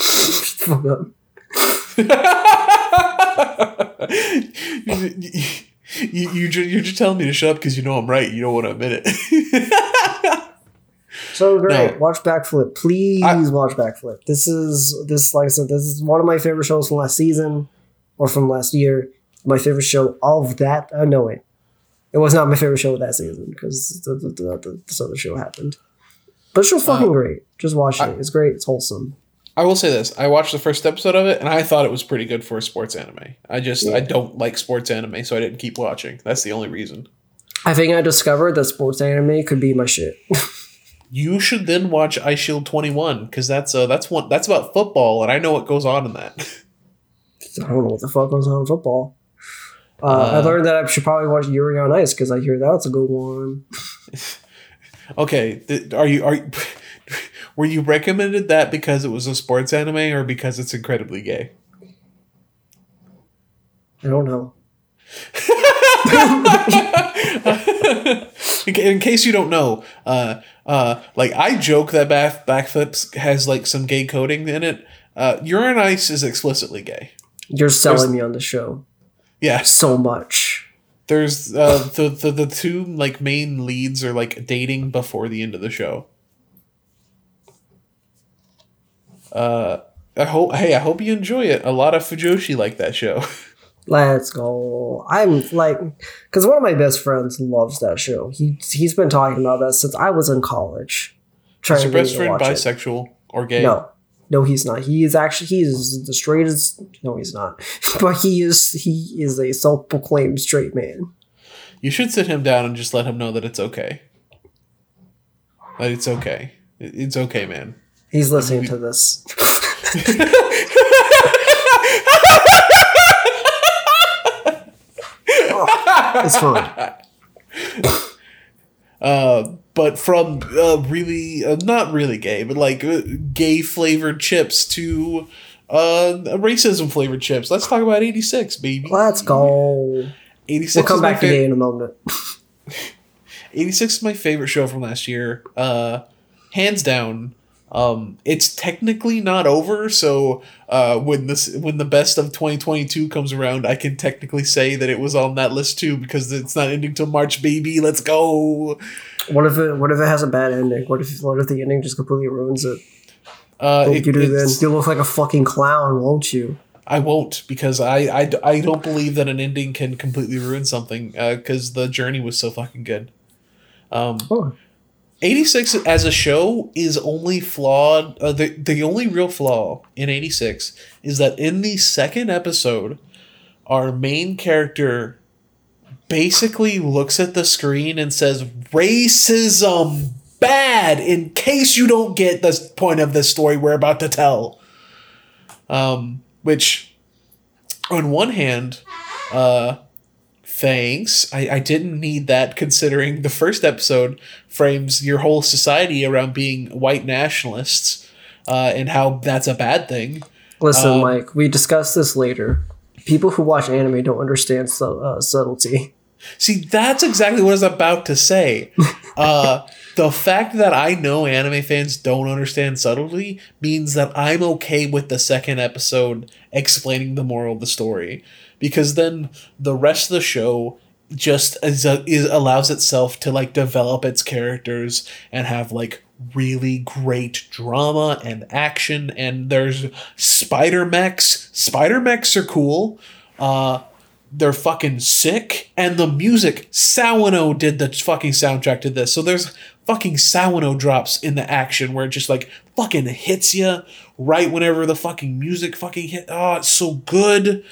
Fuck up. You, you, you, you're just telling me to shut up because you know I'm right. You don't want to admit it. So great. No. Watch Backflip. Please I- watch Backflip. This is this like I said, this is one of my favorite shows from last season or from last year. My favorite show of that uh, no wait. It was not my favorite show of that season because the, the, the, this other show happened. But the show's fucking Uh, great. Just watch I- it. It's great. It's wholesome. I will say this: I watched the first episode of it, and I thought it was pretty good for a sports anime. I just I don't like sports anime, so I didn't keep watching. That's the only reason. I think I discovered that sports anime could be my shit. You should then watch Eyeshield Twenty One because that's uh that's one that's about football, and I know what goes on in that. I don't know what the fuck goes on in football. Uh, I Uh, learned that I should probably watch Yuri on Ice because I hear that's a good one. okay, th- are you are you, were you recommended that because it was a sports anime or because it's incredibly gay? I don't know. in, case you don't know, uh, uh, like I joke that back backflips has like some gay coding in it. Uh, Yuri on Ice is explicitly gay. You're selling There's- me on the show Yeah, so much. there's uh, the, the the two like main leads are like dating before the end of the show. Uh, I hope hey, I hope you enjoy it. A lot of Fujoshi like that show. Let's go. I'm like, because one of my best friends loves that show. He he's been talking about that since I was in college. Is your best to friend watch it. bisexual or gay? No, no, he's not. He is actually he is the straightest. No, he's not. But he is he is a self proclaimed straight man. You should sit him down and just let him know that it's okay. That it's okay. It's okay, man. He's listening to this. Oh, it's fine. Uh, but from uh, really uh, not really gay, but like uh, gay flavored chips to uh, racism flavored chips. Let's talk about eighty six, baby. Let's go. 86 We'll come back to fa- gay in a moment. 86 is my favorite show from last year. Uh, hands down. Um, it's technically not over, so uh, when this when the best of 2022 comes around, I can technically say that it was on that list too because it's not ending till March, baby. Let's go. What if it? What if it has a bad ending? What if? What if the ending just completely ruins it? Uh, What it- you do then? You'll look like a fucking clown, won't you? I won't because I, I, I don't believe that an ending can completely ruin something because the journey was so fucking good. Um, Oh, 86 as a show is only flawed. Uh, the, the only real flaw in 86 is that in the second episode, our main character basically looks at the screen and says, Racism bad, in case you don't get the point of the story we're about to tell. Um, which, on one hand, uh, thanks. I, I didn't need that considering the first episode frames your whole society around being white nationalists uh, and how that's a bad thing. listen, Um, Mike. We discuss this later. People who watch anime don't understand su- uh, subtlety. See, that's exactly what I was about to say. Uh, the fact that I know anime fans don't understand subtlety means that I'm okay with the second episode explaining the moral of the story, because then the rest of the show just is, is allows itself to like develop its characters and have like really great drama and action. And there's spider mechs spider mechs are cool. Uh they're fucking sick. And the music Sawano did the fucking soundtrack to this. So there's fucking Sawano drops in the action where it just like fucking hits you right whenever the fucking music fucking hit. Oh it's so good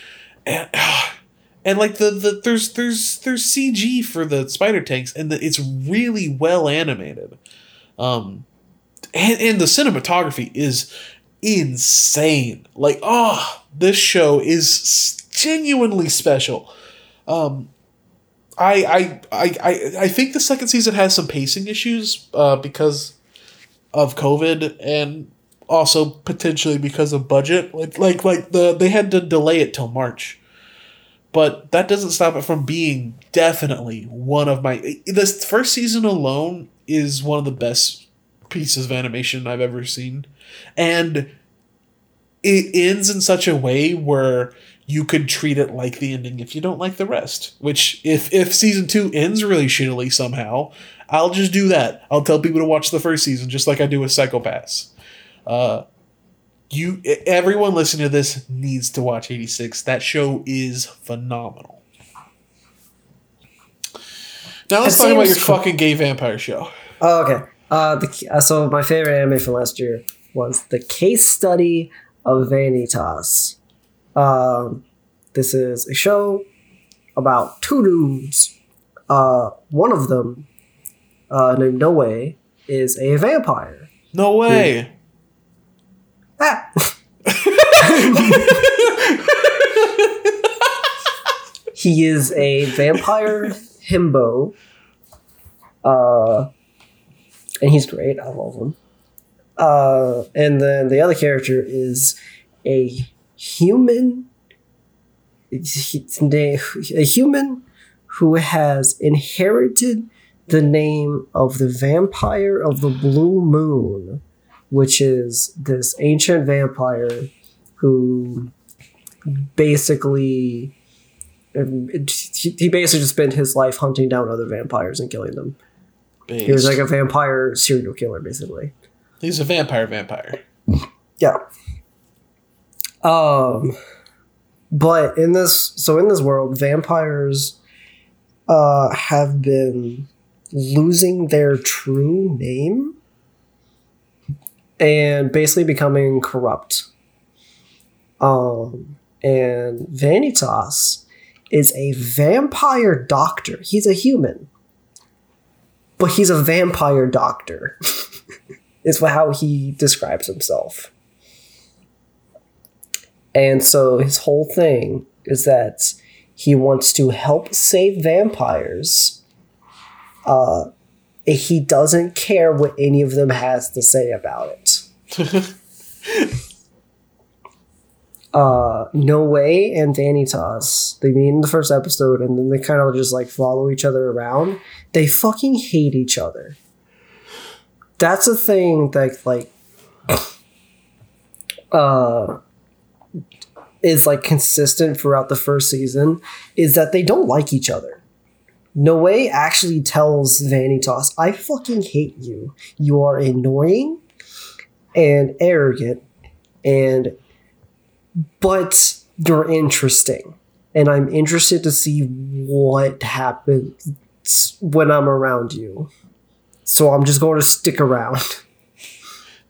and and like the, the there's there's there's CG for the spider tanks and the, it's really well animated. Um and, and the cinematography is insane. Like oh this show is genuinely special. Um I, I I I I think the second season has some pacing issues uh, because of COVID and also potentially because of budget. Like like like the they had to delay it till March, but that doesn't stop it from being definitely one of my. This first season alone is one of the best pieces of animation I've ever seen, and it ends in such a way where you could treat it like the ending if you don't like the rest. Which if if season two ends really shittily somehow, I'll just do that. I'll tell people to watch the first season just like I do with Psycho-Pass. Uh, you everyone listening to this needs to watch 86. That show is phenomenal. Now let's It talk about your fucking gay vampire show. Oh, okay. Uh, the, uh, so my favorite anime from last year was the case study of Vanitas. Um, this is a show about two dudes. Uh, one of them, uh, named Noe, is a vampire. No way. Ah. he is a vampire himbo. Uh, and he's great. I love him. Uh, and then the other character is a human. A human who has inherited the name of the vampire of the blue moon, which is this ancient vampire who basically um, he basically just spent his life hunting down other vampires and killing them. He was like a vampire serial killer, basically. He's a vampire vampire. Yeah. Um, but in this, so in this world, vampires uh, have been losing their true name and basically becoming corrupt. Um, and Vanitas is a vampire doctor. He's a human, but he's a vampire doctor. is how he describes himself. And so his whole thing is that he wants to help save vampires. Uh, he doesn't care what any of them has to say about it. uh, Noe and Vanitas. They meet in the first episode, and then they kind of just like follow each other around. They fucking hate each other. That's a thing that like uh is like consistent throughout the first season is that they don't like each other. Noe actually tells Vanitas, I fucking hate you. You are annoying and arrogant and but you're interesting. And I'm interested to see what happens when I'm around you. So I'm just going to stick around.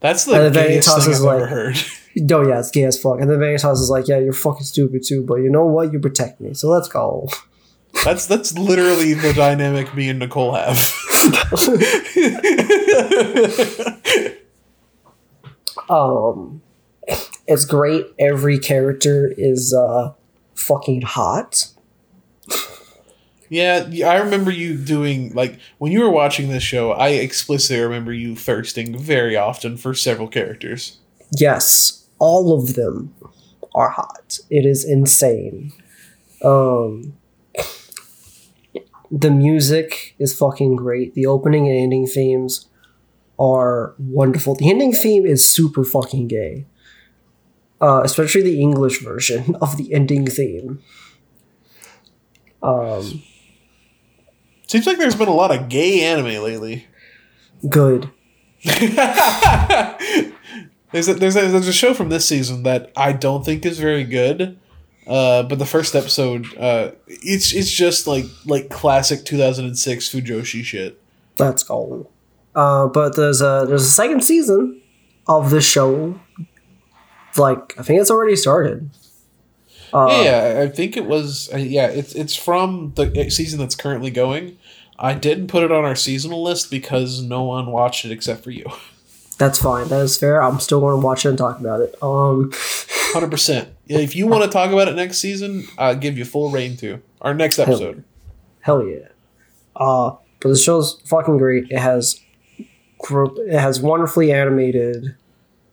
That's the And gayest Vanitas thing is I've ever heard. No, oh, yeah, it's gay as fuck. And then Vanitas is like, yeah, you're fucking stupid too, but you know what? You protect me. So let's go. That's that's literally the dynamic me and Nicole have. Um, it's great. Every character is uh fucking hot. yeah, I remember you doing like when you were watching this show. I explicitly remember you thirsting very often for several characters. Yes, all of them are hot. It is insane. Um, the music is fucking great. The opening and ending themes are wonderful. The ending theme is super fucking gay. Uh, especially the English version of the ending theme. Um, Seems like there's been a lot of gay anime lately. good. there's a, there's a, there's a show from this season that I don't think is very good. Uh, but the first episode, uh, it's it's just like like classic 2006 Fujoshi shit. Let's go. Uh, but there's a there's a second season of this show. Like I think it's already started. Uh, yeah, yeah, I think it was. Uh, yeah, it's it's from the season that's currently going. I didn't put it on our seasonal list because no one watched it except for you. That's fine. That is fair. I'm still going to watch it and talk about it. Um, Hundred percent. If you want to talk about it next season, I'll give you full reign to our next episode. hell yeah. Uh, but the show's fucking great. It has it has wonderfully animated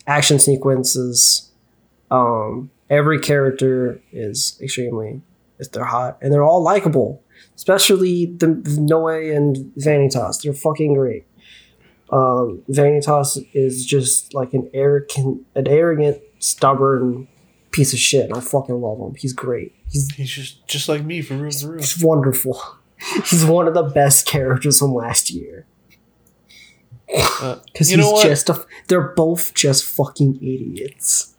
action sequences. Um, every character is extremely if they're hot and they're all likable. Especially the Noe and Vanitas. They're fucking great. Um, Vanitas is just like an arrogant, an arrogant, stubborn piece of shit. And I fucking love him. He's great. He's He's just just like me from room to room. He's wonderful. He's one of the best characters from last year. Uh, Because you he's just a. They're both just fucking idiots.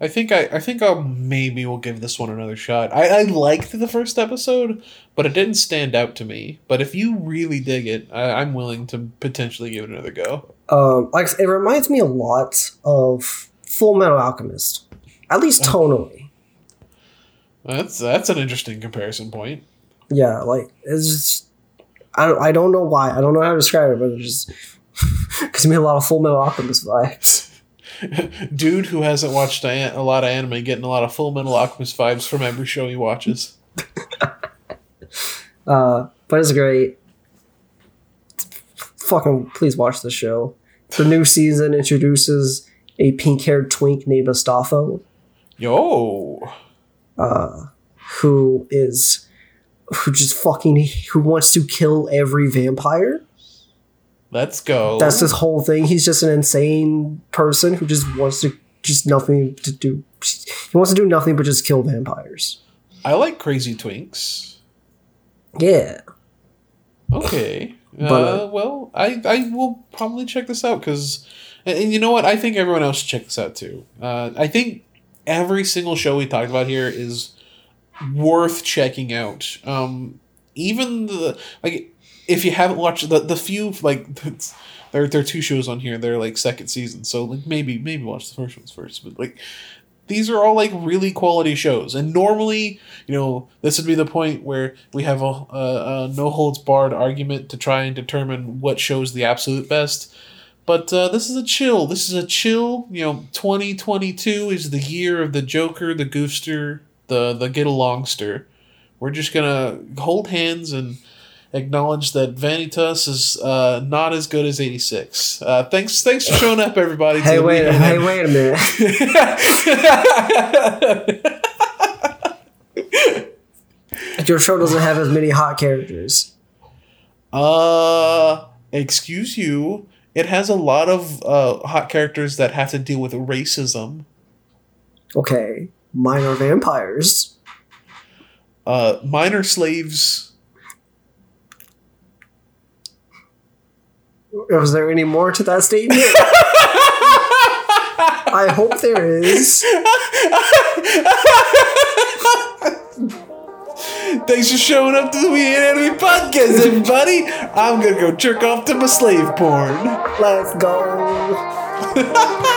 I think I, I think I'll maybe will give this one another shot. I, I liked the first episode, but it didn't stand out to me. But if you really dig it, I, I'm willing to potentially give it another go. Um, like it reminds me a lot of Full Metal Alchemist, at least tonally. That's that's an interesting comparison point. Yeah, like it's just. I don't, I don't know why. I don't know how to describe it, but it just gives me a lot of Full Metal Alchemist vibes. Dude who hasn't watched a lot of anime getting a lot of Full Metal Alchemist vibes from every show he watches. Uh, but it's great. Fucking please watch the show. The new season introduces a pink-haired twink named Astolfo, Yo, uh, who is who just fucking who wants to kill every vampire. let's go. That's his whole thing. He's just an insane person who just wants to just nothing to do. He wants to do nothing but just kill vampires. I like crazy twinks. Yeah. Okay. But, uh, uh, well, I, I will probably check this out because, and, and you know what? I think everyone else should check this out too. Uh, I think every single show we talked about here is worth checking out. Um, even the like, if you haven't watched the the few like there there are two shows on here. They're like second season, so like maybe maybe watch the first ones first. But like these are all like really quality shows. And normally you know this would be the point where we have a, a, a no holds barred argument to try and determine what shows the absolute best. But uh, this is a chill. This is a chill you know 2022 is the year of the joker the goofster the the get alongster we're just gonna hold hands and acknowledge that Vanitas is uh, not as good as 86. Uh, thanks, thanks for showing up, everybody. Hey, wait, hey, wait a minute. Your show doesn't have as many hot characters. Uh, excuse you. It has a lot of uh, hot characters that have to deal with racism. Okay, mine are vampires. Uh, minor slaves. Was there any more to that statement? I hope there is. Thanks for showing up to the Weird Anime Podcast, everybody. I'm gonna go jerk off to my slave porn. Let's go.